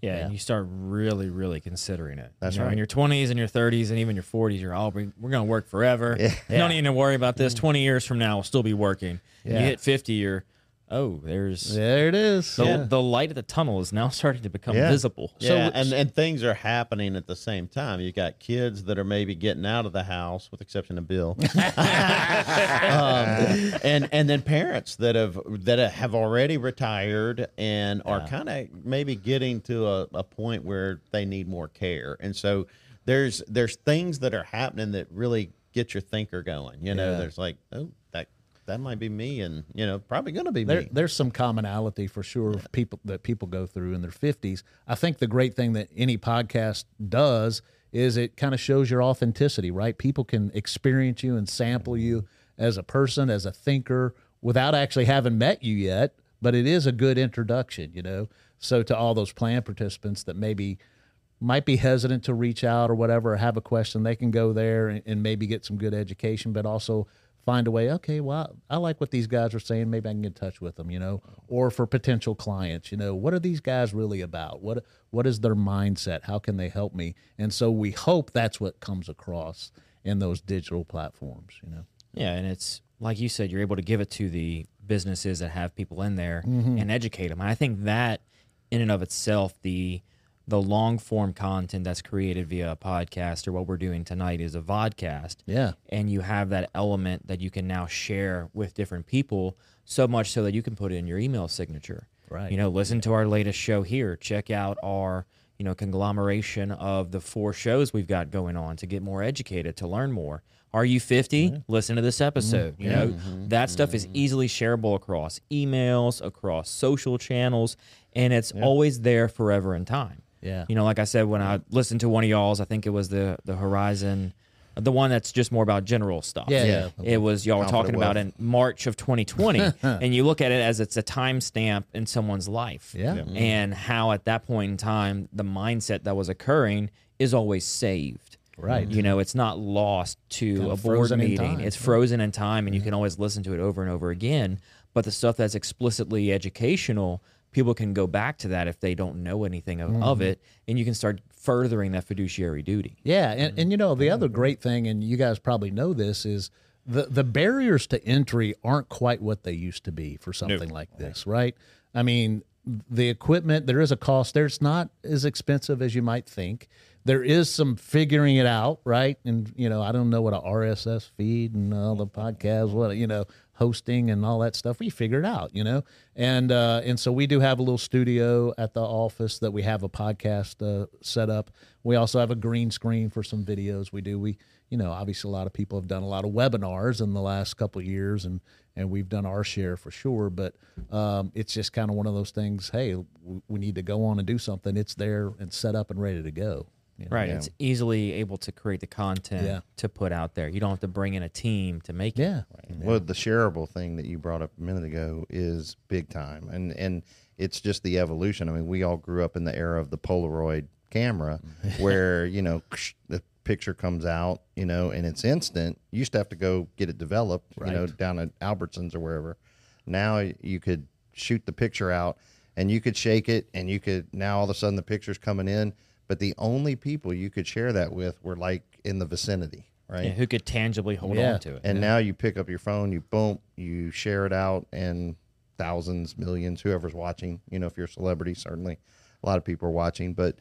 Yeah, Yeah. and you start really, really considering it. That's you know, right. In your 20s and your 30s and even your 40s, you're all we're going to work forever. Yeah. You don't need to worry about this. Mm. 20 years from now, we'll still be working. Yeah. You hit 50, you're oh, there's There it is. the, Yeah. the light at the tunnel is now [LAUGHS] starting to become Yeah. visible. Yeah, and, and things are happening at the same time. You got kids that are maybe getting out of the house, with the exception of Bill, [LAUGHS] um, and and then parents that have that have already retired and are kind of maybe getting to a, a point where they need more care, and so there's there's things that are happening that really get your thinker going. You know, Yeah. there's like oh that might be me, and you know probably going to be there, me. there's some commonality for sure of people that people go through in their 50s. I think the great thing that any podcast does is it kind of shows your authenticity, right? People can experience you and sample you as a person, as a thinker, without actually having met you yet. But it is a good introduction, you know. So to all those plan participants that maybe might be hesitant to reach out or whatever, or have a question, they can go there and, and maybe get some good education, but also find a way. Okay, well, I like what these guys are saying. Maybe I can get in touch with them, you know. Or for potential clients, you know, what are these guys really about? What what is their mindset? How can they help me? And so we hope that's what comes across in those digital platforms, you know. Yeah, and it's like you said, you're able to give it to the businesses that have people in there mm-hmm. and educate them. And I think that, in and of itself, the the long form content that's created via a podcast or what we're doing tonight is a vodcast. Yeah. And you have that element that you can now share with different people, so much so that you can put it in your email signature. Right. You know, listen to our latest show here. Check out our you know conglomeration of the four shows we've got going on to get more educated to learn more are you 50 listen to this episode you know mm-hmm. Mm-hmm. that stuff is mm-hmm. easily shareable across emails across social channels and it's always there forever in time Yeah. you know like i said when i listened to one of y'all's i think it was the the horizon uh, the one that's just more about general stuff. Yeah, yeah. it was y'all were talking about in march of 2020 [LAUGHS] and you look at it as it's a timestamp in someone's life. Yeah. Yeah. Mm-hmm. and how at that point in time the mindset that was occurring is always saved. Right. you know it's not lost to Kinda a board frozen meeting. it's frozen in time and you can always listen to it over and over again. But the stuff that's explicitly educational people can go back to that if they don't know anything of, Mm-hmm. of it and you can start furthering that fiduciary duty Yeah, and, and you know the other great thing, and you guys probably know this, is the the barriers to entry aren't quite what they used to be for something like this, right? I mean, the equipment there is a cost there's not as expensive as you might think. There is some figuring it out, right? And you know, I don't know what a RSS feed and all the podcasts, what you know, hosting and all that stuff. We figure it out, you know. And uh, and so we do have a little studio at the office that we have a podcast uh, set up. We also have a green screen for some videos. We do we you know obviously a lot of people have done a lot of webinars in the last couple years and and we've done our share for sure. But um, it's just kind of one of those things. Hey, we need to go on and do something. It's there and set up and ready to go. You know? Right. Yeah. It's easily able to create the content Yeah. to put out there. You don't have to bring in a team to make it. Yeah. Well, the shareable thing that you brought up a minute ago is big time, and and it's just the evolution. I mean, we all grew up in the era of the Polaroid camera, mm-hmm. [LAUGHS] where you know the picture comes out, you know, and it's instant. You used to have to go get it developed, you know, down at Albertsons or wherever. Now you could shoot the picture out, and you could shake it, and you could now all of a sudden the picture's coming in. But the only people you could share that with were like in the vicinity, right? Yeah, who could tangibly hold Yeah. on to it? And now you pick up your phone, you boom, you share it out, and thousands, millions, whoever's watching, you know, if you're a celebrity, certainly a lot of people are watching, but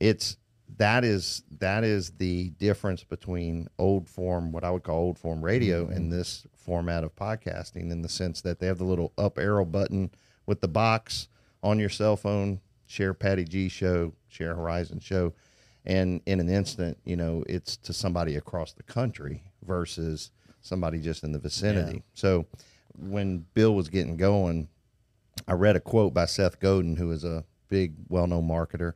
it's that is that is the difference between old form, what I would call old form radio, mm-hmm. and this format of podcasting in the sense that they have the little up arrow button with the box on your cell phone, share Patty G show, share Horizon show, and in an instant, you know, it's to somebody across the country versus somebody just in the vicinity. So when Bill was getting going, I read a quote by Seth Godin, who is a big, well known marketer.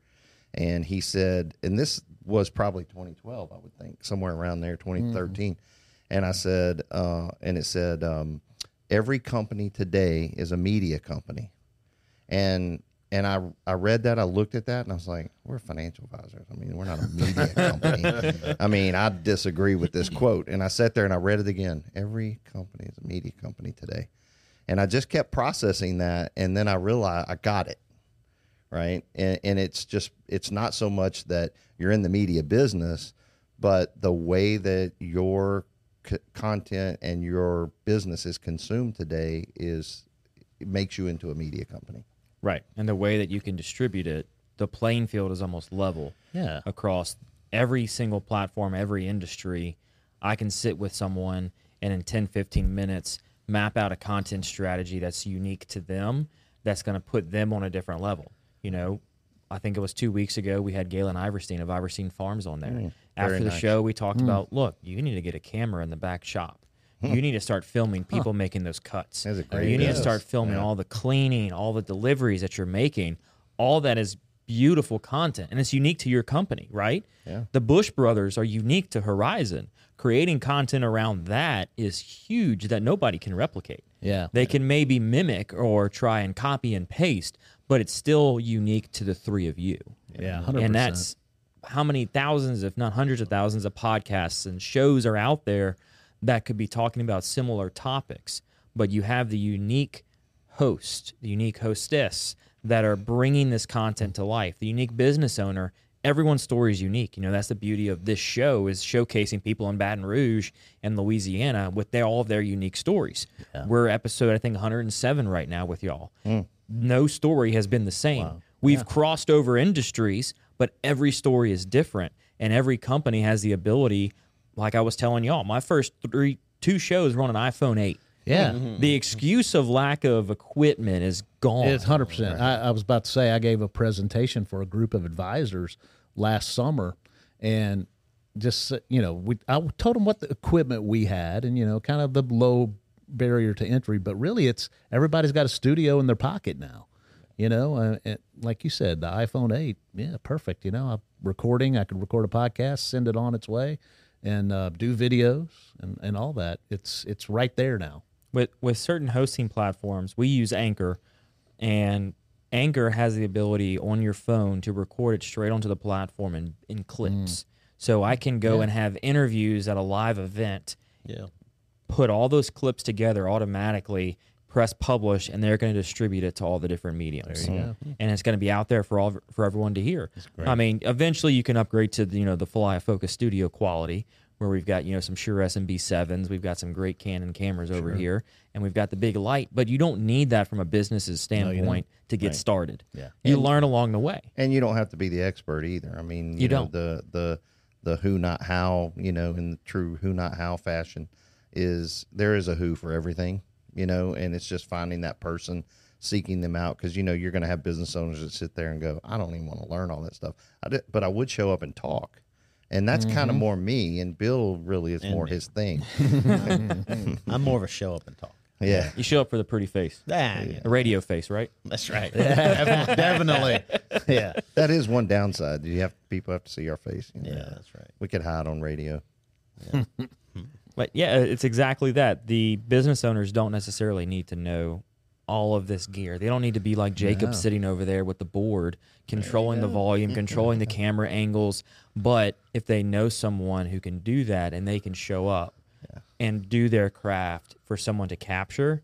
And he said, and this was probably 2012, I would think, somewhere around there, 2013. And I said, uh, and it said, um, every company today is a media company. And and I I read that, I looked at that, and I was like, we're financial advisors. I mean, we're not a media [LAUGHS] company. I mean, I disagree with this quote. And I sat there and I read it again. Every company is a media company today. And I just kept processing that, and then I realized I got it right and, and it's just it's not so much that you're in the media business but the way that your c- content and your business is consumed today is it makes you into a media company Right. And the way that you can distribute it, the playing field is almost level. Yeah. Across every single platform, every industry, I can sit with someone and in 10, 15 minutes map out a content strategy that's unique to them, that's going to put them on a different level. You know, I think it was two weeks ago we had Galen Iverstein of Iverstein Farms on there. Mm, After the nice. show, we talked mm. about look, you need to get a camera in the back shop. You need to start filming people making those cuts. That's a great you need to start filming all the cleaning, all the deliveries that you're making. All that is beautiful content and it's unique to your company, right? Yeah. The Bush brothers are unique to Horizon. Creating content around that is huge that nobody can replicate. Yeah. They can maybe mimic or try and copy and paste, but it's still unique to the three of you. Yeah. 100%. And that's how many thousands, if not hundreds of thousands, of podcasts and shows are out there that could be talking about similar topics. But you have the unique host, the unique hostess that are bringing this content to life, the unique business owner. Everyone's story is unique. You know, that's the beauty of this show is showcasing people in Baton Rouge and Louisiana with their, all of their unique stories. We're episode, I think, 107 right now with y'all. Mm. No story has been the same. We've crossed over industries, but every story is different. And every company has the ability, like I was telling y'all, my first three, two shows were on an iPhone 8. yeah. The excuse of lack of equipment is gone. It's hundred percent. I, I was about to say I gave a presentation for a group of advisors last summer, and just you know, we I told them what the equipment we had, and you know, kind of the low barrier to entry. But really, it's everybody's got a studio in their pocket now. You know, uh, and like you said, the iPhone eight, yeah, perfect. You know, I'm recording. I could record a podcast, send it on its way, and uh, do videos and, and all that. It's it's right there now. with with certain hosting platforms, we use Anchor, and Anchor has the ability on your phone to record it straight onto the platform in, in clips. So I can go and have interviews at a live event, Yeah. put all those clips together automatically, press publish, and they're going to distribute it to all the different mediums. Mm-hmm. And it's going to be out there for all for everyone to hear. I mean, eventually you can upgrade to the, you know the Falaya Focus studio quality, where we've got you know some Shure SMB sevens, we've got some great Canon cameras over here, and we've got the big light. But you don't need that from a business's standpoint to get started. Yeah. you learn along the way. and you don't have to be the expert either i mean you, You know, don't. the the the who not how you know in the true who not how fashion is there is a who for everything you know, and it's just finding that person, seeking them out because you know you're going to have business owners that sit there and go, I don't even want to learn all that stuff. I did, but I would show up and talk. And that's kind of more me, and Bill really is more his thing. [LAUGHS] I'm more of a show up and talk. Yeah, You show up for the pretty face, Ah, yeah. the radio face, right? That's right. [LAUGHS] Definitely. definitely. Yeah. that is one downside. You have people have to see our face. you know. Yeah, that's right. we could hide on radio. [LAUGHS] But yeah, uh, it's exactly that. The business owners don't necessarily need to know all of this gear. They don't need to be like Jacob sitting over there with the board, controlling the volume, [LAUGHS] controlling the camera angles. But if they know someone who can do that and they can show up and do their craft for someone to capture,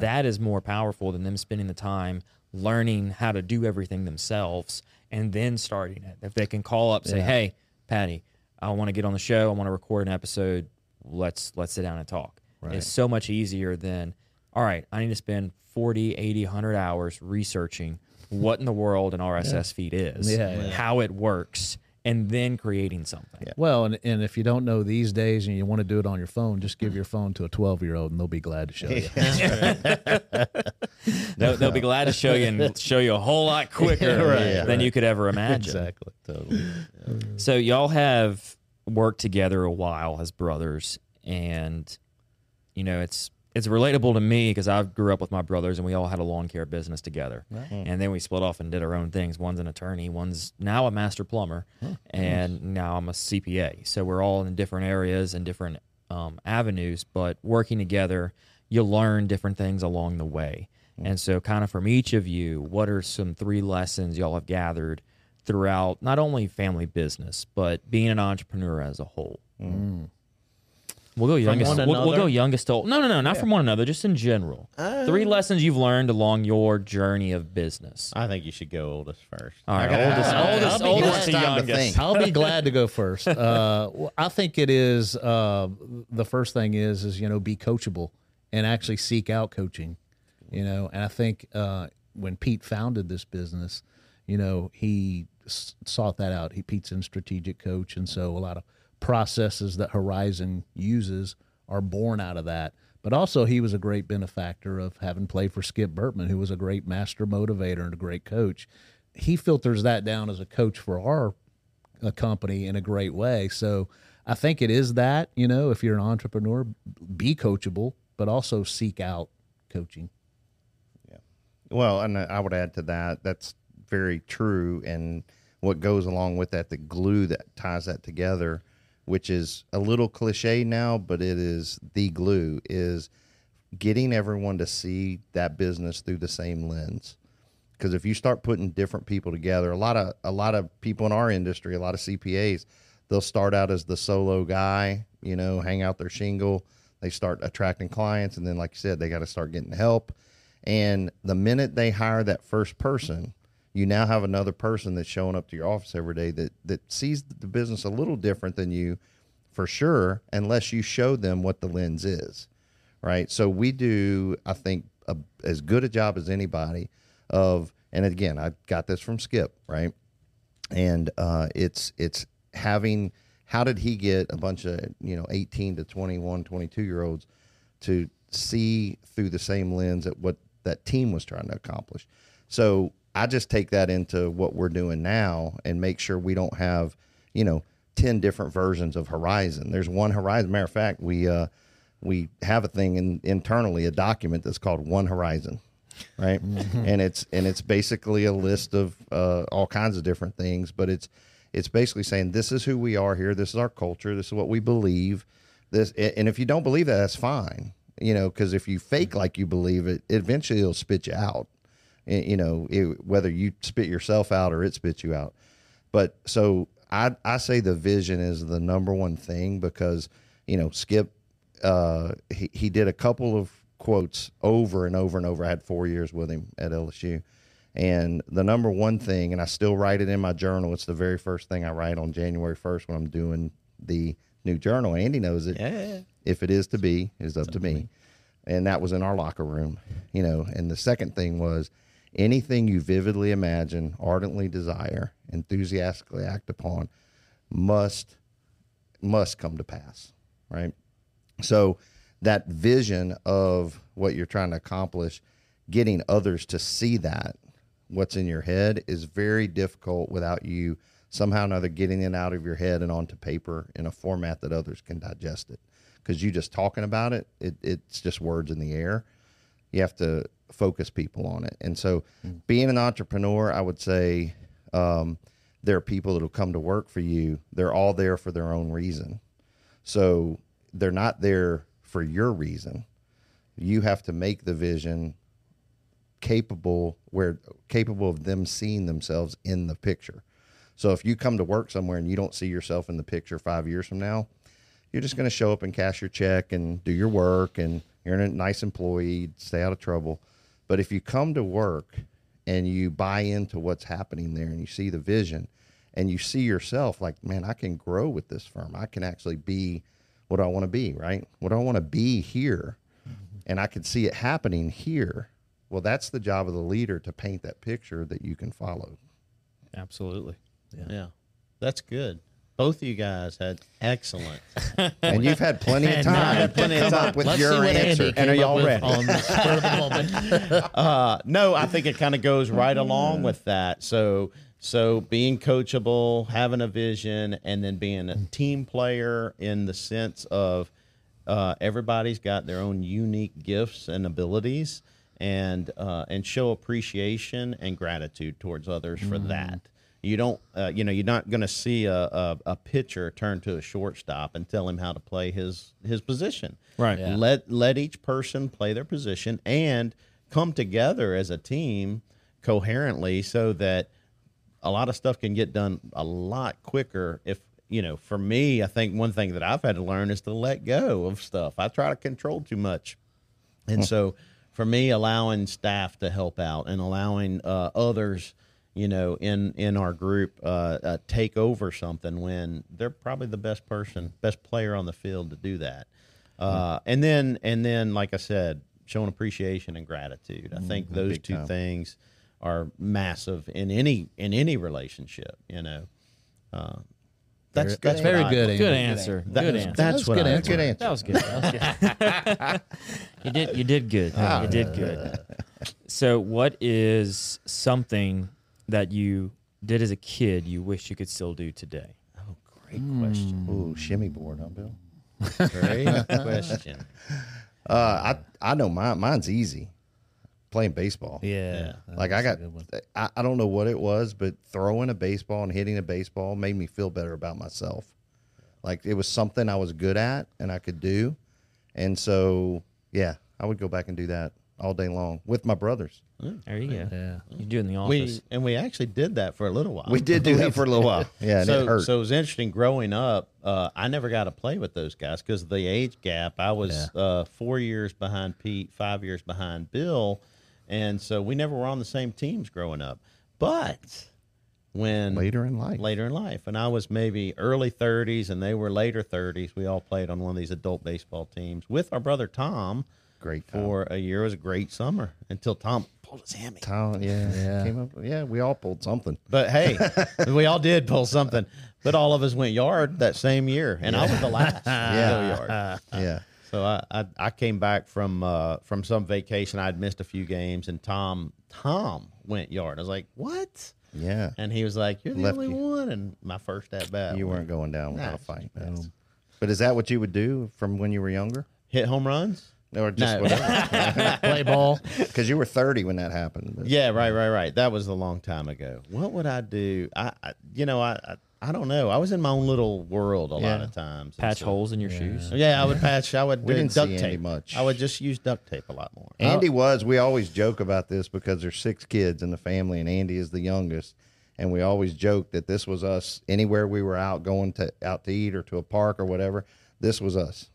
that is more powerful than them spending the time learning how to do everything themselves and then starting it. If they can call up, say, "Hey, Patty, I want to get on the show. I want to record an episode. Let's let's sit down and talk." It's so much easier than, "All right, I need to spend 40, 80, 100 hours researching what in the world an RSS feed is, Yeah, yeah. how it works, and then creating something." Well, and, and if you don't know these days and you want to do it on your phone, just give your phone to a 12 year old and they'll be glad to show you. [LAUGHS] They'll, they'll be glad to show you and [LAUGHS] show you a whole lot quicker [LAUGHS] Right, than you could ever imagine. exactly. Totally. So y'all have worked together a while as brothers, and you know it's it's relatable to me because I grew up with my brothers, and we all had a lawn care business together, and then we split off and did our own things. One's an attorney, one's now a master plumber, and now I'm a CPA. So we're all in different areas and different um, avenues, but working together, you learn different things along the way. And so, kind of from each of you, what are some three lessons y'all have gathered throughout not only family business, but being an entrepreneur as a whole? We'll go youngest. one We'll, we'll go youngest to old. No, no, no, not from one another. Just in general. three lessons you've learned along your journey of business. I think you should go oldest first. All right, Okay. oldest, I'll- oldest, I'll be oldest to Time to youngest. I'll be [LAUGHS] glad to go first. Uh, I think it is uh, the first thing is is you know be coachable and actually seek out coaching. You know, and I think uh, when Pete founded this business, you know he s- sought that out. He Pete's in strategic coach, and so a lot of processes that Horizon uses are born out of that. But also, he was a great benefactor of having played for Skip Bertman, who was a great master motivator and a great coach. He filters that down as a coach for our company in a great way. So I think it is that, you know, if you're an entrepreneur, be coachable, but also seek out coaching. Yeah. Well, and I would add to that, that's very true. And what goes along with that, the glue that ties that together, which is a little cliche now, but it is the glue, is getting everyone to see that business through the same lens. Because if you start putting different people together, a lot of a lot of people in our industry, a lot of CPAs, they'll start out as the solo guy, you know, hang out their shingle. They start attracting clients, and then, like you said, they got to start getting help. And the minute they hire that first person, you now have another person that's showing up to your office every day that that sees the business a little different than you, for sure, unless you show them what the lens is, right? So we do, I think, a, as good a job as anybody of, and again, I got this from Skip, right? and uh, it's it's having how did he get a bunch of you know 18 to 21 22 year olds to see through the same lens at what that team was trying to accomplish so i just take that into what we're doing now and make sure we don't have you know 10 different versions of horizon. There's one horizon matter of fact we uh we have a thing in, internally a document that's called one horizon right? And it's and it's basically a list of uh, all kinds of different things but it's it's basically saying this is who we are here. This is our culture. This is what we believe. This and if you don't believe that that's fine you know because if you fake like you believe it eventually it'll spit you out you know it, whether you spit yourself out or it spits you out but so I I say the vision is the number one thing because you know Skip uh, he he did a couple of quotes over and over and over. I had four years with him at LSU, and the number one thing, and I still write it in my journal. It's the very first thing I write on January first when I'm doing the new journal. Andy knows it. Yeah. If it is to be, is up to me. And that was in our locker room, you know. And the second thing was anything you vividly imagine, ardently desire, enthusiastically act upon, must must come to pass, right? So that vision of what you're trying to accomplish, getting others to see that what's in your head is very difficult without you somehow or another getting it out of your head and onto paper in a format that others can digest it. Because you just talking about it, it, it's just words in the air. You have to focus people on it. And so, being an entrepreneur, I would say um, there are people that will come to work for you. They're all there for their own reason. So they're not there for your reason. You have to make the vision capable where capable of them seeing themselves in the picture. So if you come to work somewhere and you don't see yourself in the picture 5 years from now, you're just going to show up and cash your check and do your work and you're a nice employee, stay out of trouble. But if you come to work and you buy into what's happening there and you see the vision and you see yourself like, man, I can grow with this firm. I can actually be what I want to be, right? What I want to be here. Mm-hmm. And I can see it happening here. Well, that's the job of the leader to paint that picture that you can follow. Absolutely. Yeah. That's good. Both of you guys had excellent. [LAUGHS] And you've had plenty of And time to come Let's up with see your what answer. Andy And are came up y'all with ready? On the spur of the moment. [LAUGHS] Uh, no, I think it kind of goes right along with that. So, so being coachable, having a vision, and then being a team player in the sense of uh, everybody's got their own unique gifts and abilities, and uh, and show appreciation and gratitude towards others for that. You don't, uh, you know, you're not going to see a, a, a pitcher turn to a shortstop and tell him how to play his his position. Right. Yeah. Let let each person play their position and come together as a team coherently so that a lot of stuff can get done a lot quicker if you know for me i think one thing that i've had to learn is to let go of stuff i try to control too much and so for me allowing staff to help out and allowing uh, others you know in in our group uh, uh, take over something when they're probably the best person best player on the field to do that uh, and then and then like i said showing appreciation and gratitude i think those Big two time. things are massive in any in any relationship you know uh, that's that's very what I- good. Andy. Good answer. that- Good answer. that's That's what good I- answer. Good answer. That was good. That was good. [LAUGHS] you did. You did good. you did good. [LAUGHS] So, what is something that you did as a kid you wish you could still do today? oh great question Ooh, shimmy board, huh, Bill? great [LAUGHS] question Uh, I I know mine. Mine's easy. Playing baseball. Yeah. Like I got, That's a good one. I, I don't know what it was, but throwing a baseball and hitting a baseball made me feel better about myself. Like it was something I was good at and I could do, and so yeah, I would go back and do that all day long with my brothers. There you go. Yeah. You do it in the we office. and we actually did that for a little while We did do that [LAUGHS] for a little while. [LAUGHS] Yeah, and it so, hurt. so it was interesting growing up. Uh, I never got to play with those guys because of the age gap. I was uh, four years behind Pete, five years behind Bill, and so we never were on the same teams growing up. But when Later in life. later in life, and I was maybe early 30s, and they were later 30s. We all played on one of these adult baseball teams with our brother Tom Great time. for a year. It was a great summer until Tom pulled his hammy. Tom, yeah, Yeah. [LAUGHS] Came up, yeah, we all pulled something. But hey, [LAUGHS] we all did pull something. But all of us went yard that same year, and I was the last to go [LAUGHS] yard. Yeah, So I, I I came back from uh, from some vacation. I'd missed a few games, and Tom Tom went yard. I was like, "What?" yeah. And he was like, "You're the Left only you. one." And my first at bat, You weren't going down without Nah, a fight. that's- But is that what you would do from when you were younger, hit home runs. Or just No. whatever? [LAUGHS] Play ball. Because you were thirty when that happened. But- Yeah, right, right, right. That was a long time ago. What would I do? I, I you know, I, I I don't know. I was in my own little world a lot Yeah. of times. and Patch so- holes in your shoes. Yeah, I would patch. I would [LAUGHS] We do didn't duct see tape Andy much. I would just use duct tape a lot more. Andy was. We always joke about this because there's six kids in the family, and Andy is the youngest. And we always joke that this was us. Anywhere we were out going to out to eat or to a park or whatever, this was us,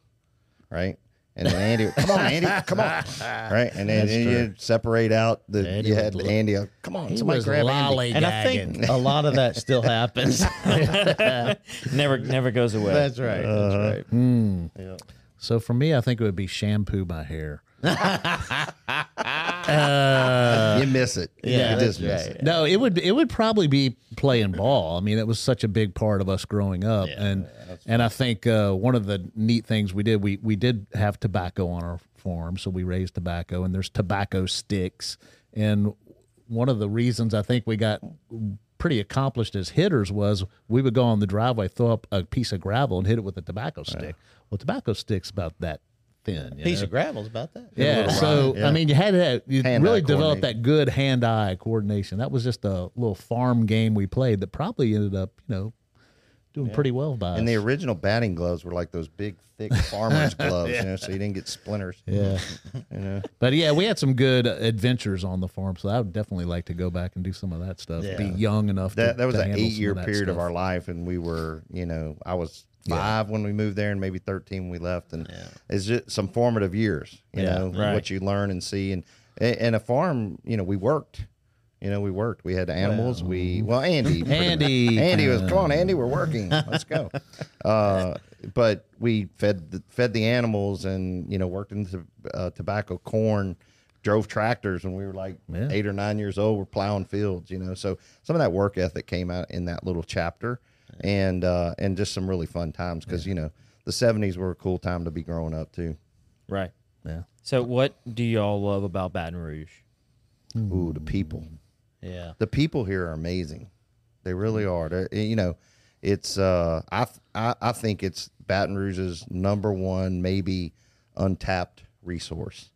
right? And then Andy, [LAUGHS] come on, Andy, come on, [LAUGHS] right? And then then you separate out the Andy you had was Andy. uh, Come on, He somebody was grab Andy. and I think a lot of that still happens. [LAUGHS] Never, never goes away. That's right. That's right. So for me, I think it would be shampoo my hair. [LAUGHS] you miss it. Yeah, you just miss right. it. No, it would it would probably be playing ball. I mean, it was such a big part of us growing up, and and I think uh, one of the neat things we did we we did have tobacco on our farm, so we raised tobacco, and there's tobacco sticks, and one of the reasons I think we got pretty accomplished as hitters was we would go on the driveway, throw up a piece of gravel, and hit it with a tobacco stick. Well, tobacco sticks about that thin. you Piece know? of gravel's about that. Yeah, little so yeah. I mean, you had to you Hand-eye really develop coordination. that good hand-eye coordination. That was just a little farm game we played that probably ended up, you know, doing pretty well by And the original batting gloves were like those big, thick farmer's [LAUGHS] gloves, you know, so you didn't get splinters. Yeah, [LAUGHS] You know, but yeah, we had some good adventures on the farm, so I would definitely like to go back and do some of that stuff. Yeah. Be young enough. that to, that was to an eight-year of that period of our life, and we were, you know, I was five when we moved there, and maybe thirteen when we left, and yeah. it's just some formative years, you Yeah. know, Right. what you learn and see, and and a farm, you know, we worked. You know, we worked. We had animals. We well, Andy. Andy, Andy was come on, Andy, we're working. Let's go. [LAUGHS] Uh, but we fed the, fed the animals, and you know, worked into uh, tobacco, corn, drove tractors when we were like Yeah. eight or nine years old. We're plowing fields. You know, so some of that work ethic came out in that little chapter, and uh, and just some really fun times because you know the '70s were a cool time to be growing up too. Right. Yeah. So, what do y'all love about Baton Rouge? Ooh, the people. Yeah. the people here are amazing. They really are. They're, you know, it's uh, I, I I think it's Baton Rouge's number one, maybe untapped resource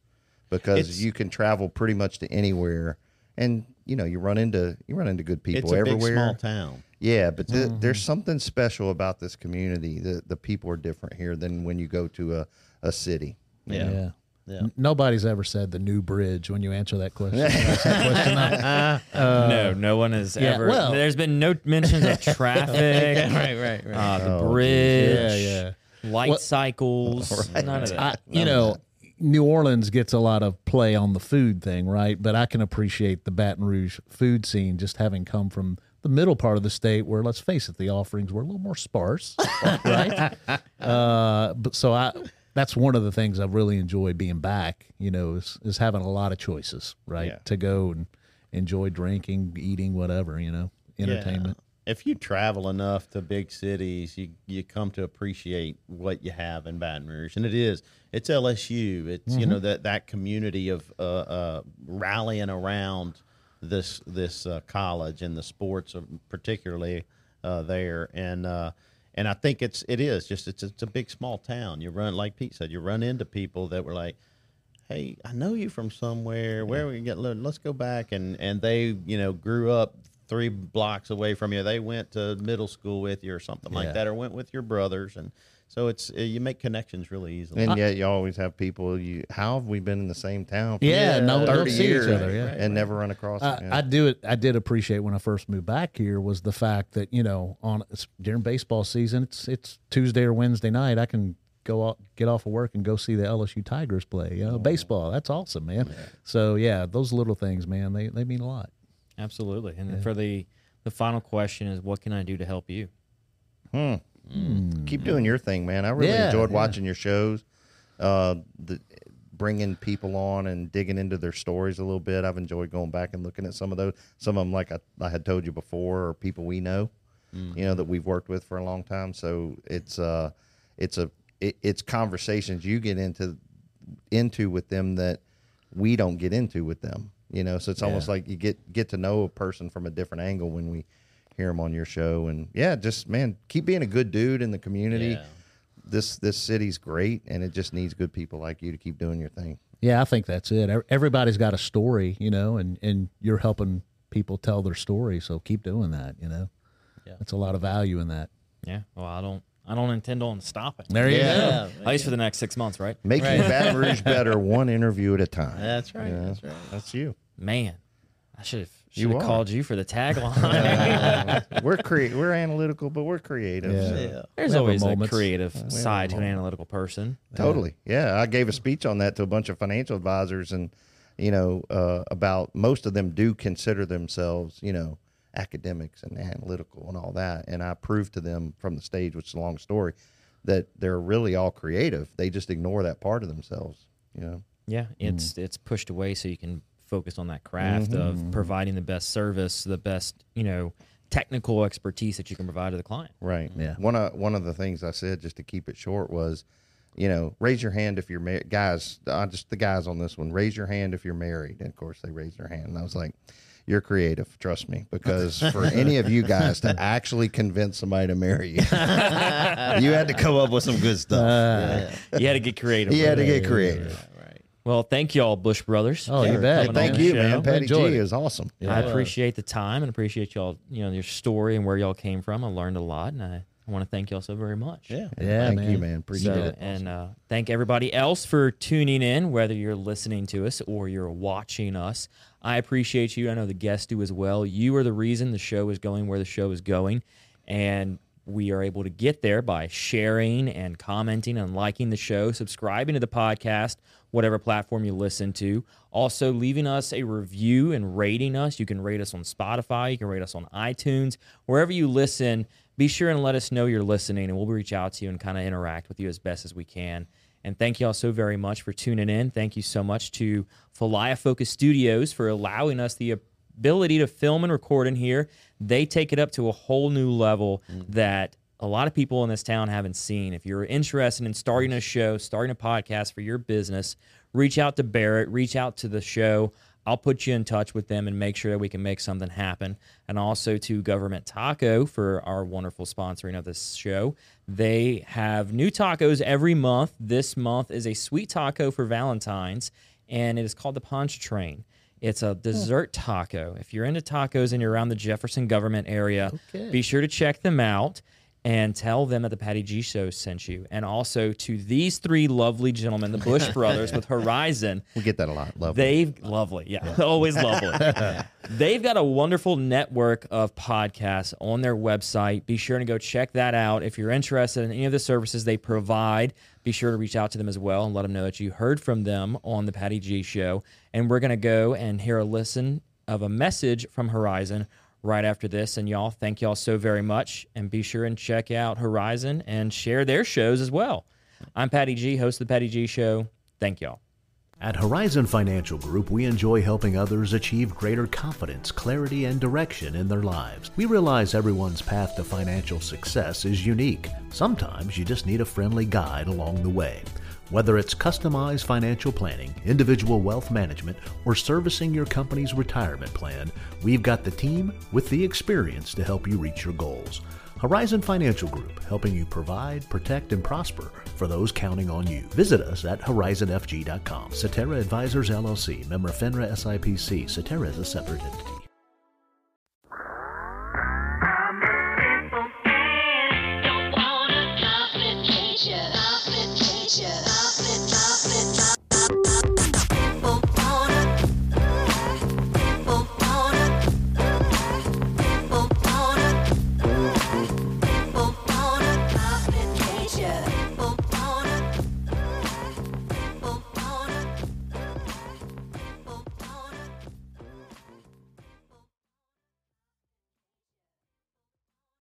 because It's- you can travel pretty much to anywhere, and you know you run into you run into good people It's a everywhere. big small town. Yeah, but th- there's something special about this community. The the people are different here than when you go to a, a city. Yeah. Yeah. Yeah. N- Nobody's ever said the new bridge when you answer that question. [LAUGHS] That question out. [LAUGHS] no, no one has Uh, yeah, ever. well- there's been no mentions of [LAUGHS] traffic, right, right, right. uh, the Oh, bridge, yeah, light Well- cycles, none of that. I, you know, New Orleans gets a lot of play on the food thing, right? But I can appreciate the Baton Rouge food scene just having come from the middle part of the state, where let's face it, the offerings were a little more sparse, [LAUGHS] right? uh, but so I. That's one of the things I've really enjoyed being back. You know, is, is having a lot of choices, right? Yeah. To go and enjoy drinking, eating, whatever. You know, entertainment. Yeah. If you travel enough to big cities, you you come to appreciate what you have in Baton Rouge, and it is it's LSU. It's you know that that community of uh, uh, rallying around this this uh, college and the sports, particularly uh, there, and uh, and I think it's it is just it's it's a big small town. You run like Pete said, you run into people that were like hey, I know you from somewhere. Where we get? Let's go back and and they you know grew up three blocks away from you. They went to middle school with you or something Yeah. like that, or went with your brothers, and so it's uh, you make connections really easily. And yet, you always have people. You how have we been in the same town? For Yeah, no, don't 30 see each years other, yeah. and never run across. I, yeah. I do it. I did appreciate when I first moved back here was the fact that you know on during baseball season, it's it's Tuesday or Wednesday night. I can go out, get off of work and go see the LSU Tigers play. You know, baseball. That's awesome, man. So yeah, those little things, man, they they mean a lot. Absolutely. And then for the the final question is, what can I do to help you? Keep doing your thing, man. I really Yeah, enjoyed yeah. watching your shows. Uh, the bringing people on and digging into their stories a little bit. I've enjoyed going back and looking at some of those. Some of them, like I, I had told you before, are people we know, you know, that we've worked with for a long time. So it's uh, it's a it, it's conversations you get into into with them that we don't get into with them. You know, so it's almost like you get get to know a person from a different angle when we hear them on your show. And yeah, just man, keep being a good dude in the community. Yeah. This this city's great, and it just needs good people like you to keep doing your thing. Yeah, I think that's it. Everybody's got a story, you know, and and you're helping people tell their story. So keep doing that. You know, Yeah. that's a lot of value in that. Yeah. Well, I don't. I don't intend on stopping. There you Yeah, At least for the next six months, right? Making Baton Rouge [LAUGHS] better, one interview at a time. That's right. You know? That's right. That's you. Man, I should have You should have are. called you for the tagline. [LAUGHS] we're crea- we're analytical, but we're creative. Yeah. so- Yeah. There's We always a moments. creative have side to an analytical person. Totally. Yeah. I gave a speech on that to a bunch of financial advisors and, you know, uh, about most of them do consider themselves, you know, academics and analytical and all that. And I proved to them from the stage, which is a long story, that they're really all creative. They just ignore that part of themselves, you know? Yeah, it's it's pushed away so you can focused on that craft of providing the best service, the best you know technical expertise that you can provide to the client. Right. Yeah. One of one of the things I said just to keep it short was, you know, raise your hand if you're married. Guys, uh, just the guys on this one, raise your hand if you're married. And of course, they raised their hand, and I was like. You're creative, trust me, because [LAUGHS] for any of you guys to actually convince somebody to marry you, [LAUGHS] you had to come up with some good stuff. You had to get creative. you had to get creative. Well, thank you all, Bush Brothers. Oh, you bet. coming Thank you, show. man. Patty G enjoyed it. is awesome. I appreciate the time and appreciate y'all, you know, your story and where y'all came from. I learned a lot, and I, I want to thank y'all so very much. Yeah. Yeah, Thank man. you, man. Appreciate So, it. and uh, thank everybody else for tuning in, whether you're listening to us or you're watching us. I appreciate you. I know the guests do as well. You are the reason the show is going where the show is going. And we are able to get there by sharing and commenting and liking the show, subscribing to the podcast, whatever platform you listen to. Also, leaving us a review and rating us. You can rate us on Spotify, you can rate us on iTunes, wherever you listen. Be sure and let us know you're listening, and we'll reach out to you and kind of interact with you as best as we can. And thank you all so very much for tuning in. Thank you so much to Falaya Focus Studios for allowing us the ability to film and record in here. They take it up to a whole new level mm. that a lot of people in this town haven't seen. If you're interested in starting a show, starting a podcast for your business, reach out to Barrett, reach out to the show. I'll put you in touch with them and make sure that we can make something happen. And also to Government Taco for our wonderful sponsoring of this show. They have new tacos every month. This month is a sweet taco for Valentine's, and it is called the Punch Train. It's a hmm. dessert taco. If you're into tacos and you're around the Jefferson government area, Okay. be sure to check them out and tell them that the Patty G Show sent you. And also to these three lovely gentlemen, the Bush [LAUGHS] brothers with Horizon. We get that a lot. Lovely. They've lovely, yeah, [LAUGHS] always lovely. [LAUGHS] They've got a wonderful network of podcasts on their website. Be sure to go check that out. If you're interested in any of the services they provide, be sure to reach out to them as well and let them know that you heard from them on the Patty G Show. And we're gonna go and hear a listen of a message from Horizon right after this. And y'all, thank y'all so very much. And be sure and check out Horizon and share their shows as well. I'm Patty G, host of the Patty G Show. Thank y'all. At Horizon Financial Group, we enjoy helping others achieve greater confidence, clarity, and direction in their lives. We realize everyone's path to financial success is unique. Sometimes you just need a friendly guide along the way. Whether it's customized financial planning, individual wealth management, or servicing your company's retirement plan, we've got the team with the experience to help you reach your goals. Horizon Financial Group, helping you provide, protect, and prosper for those counting on you. Visit us at horizonfg.com. Cetera Advisors LLC, member FINRA SIPC. Cetera is a separate entity.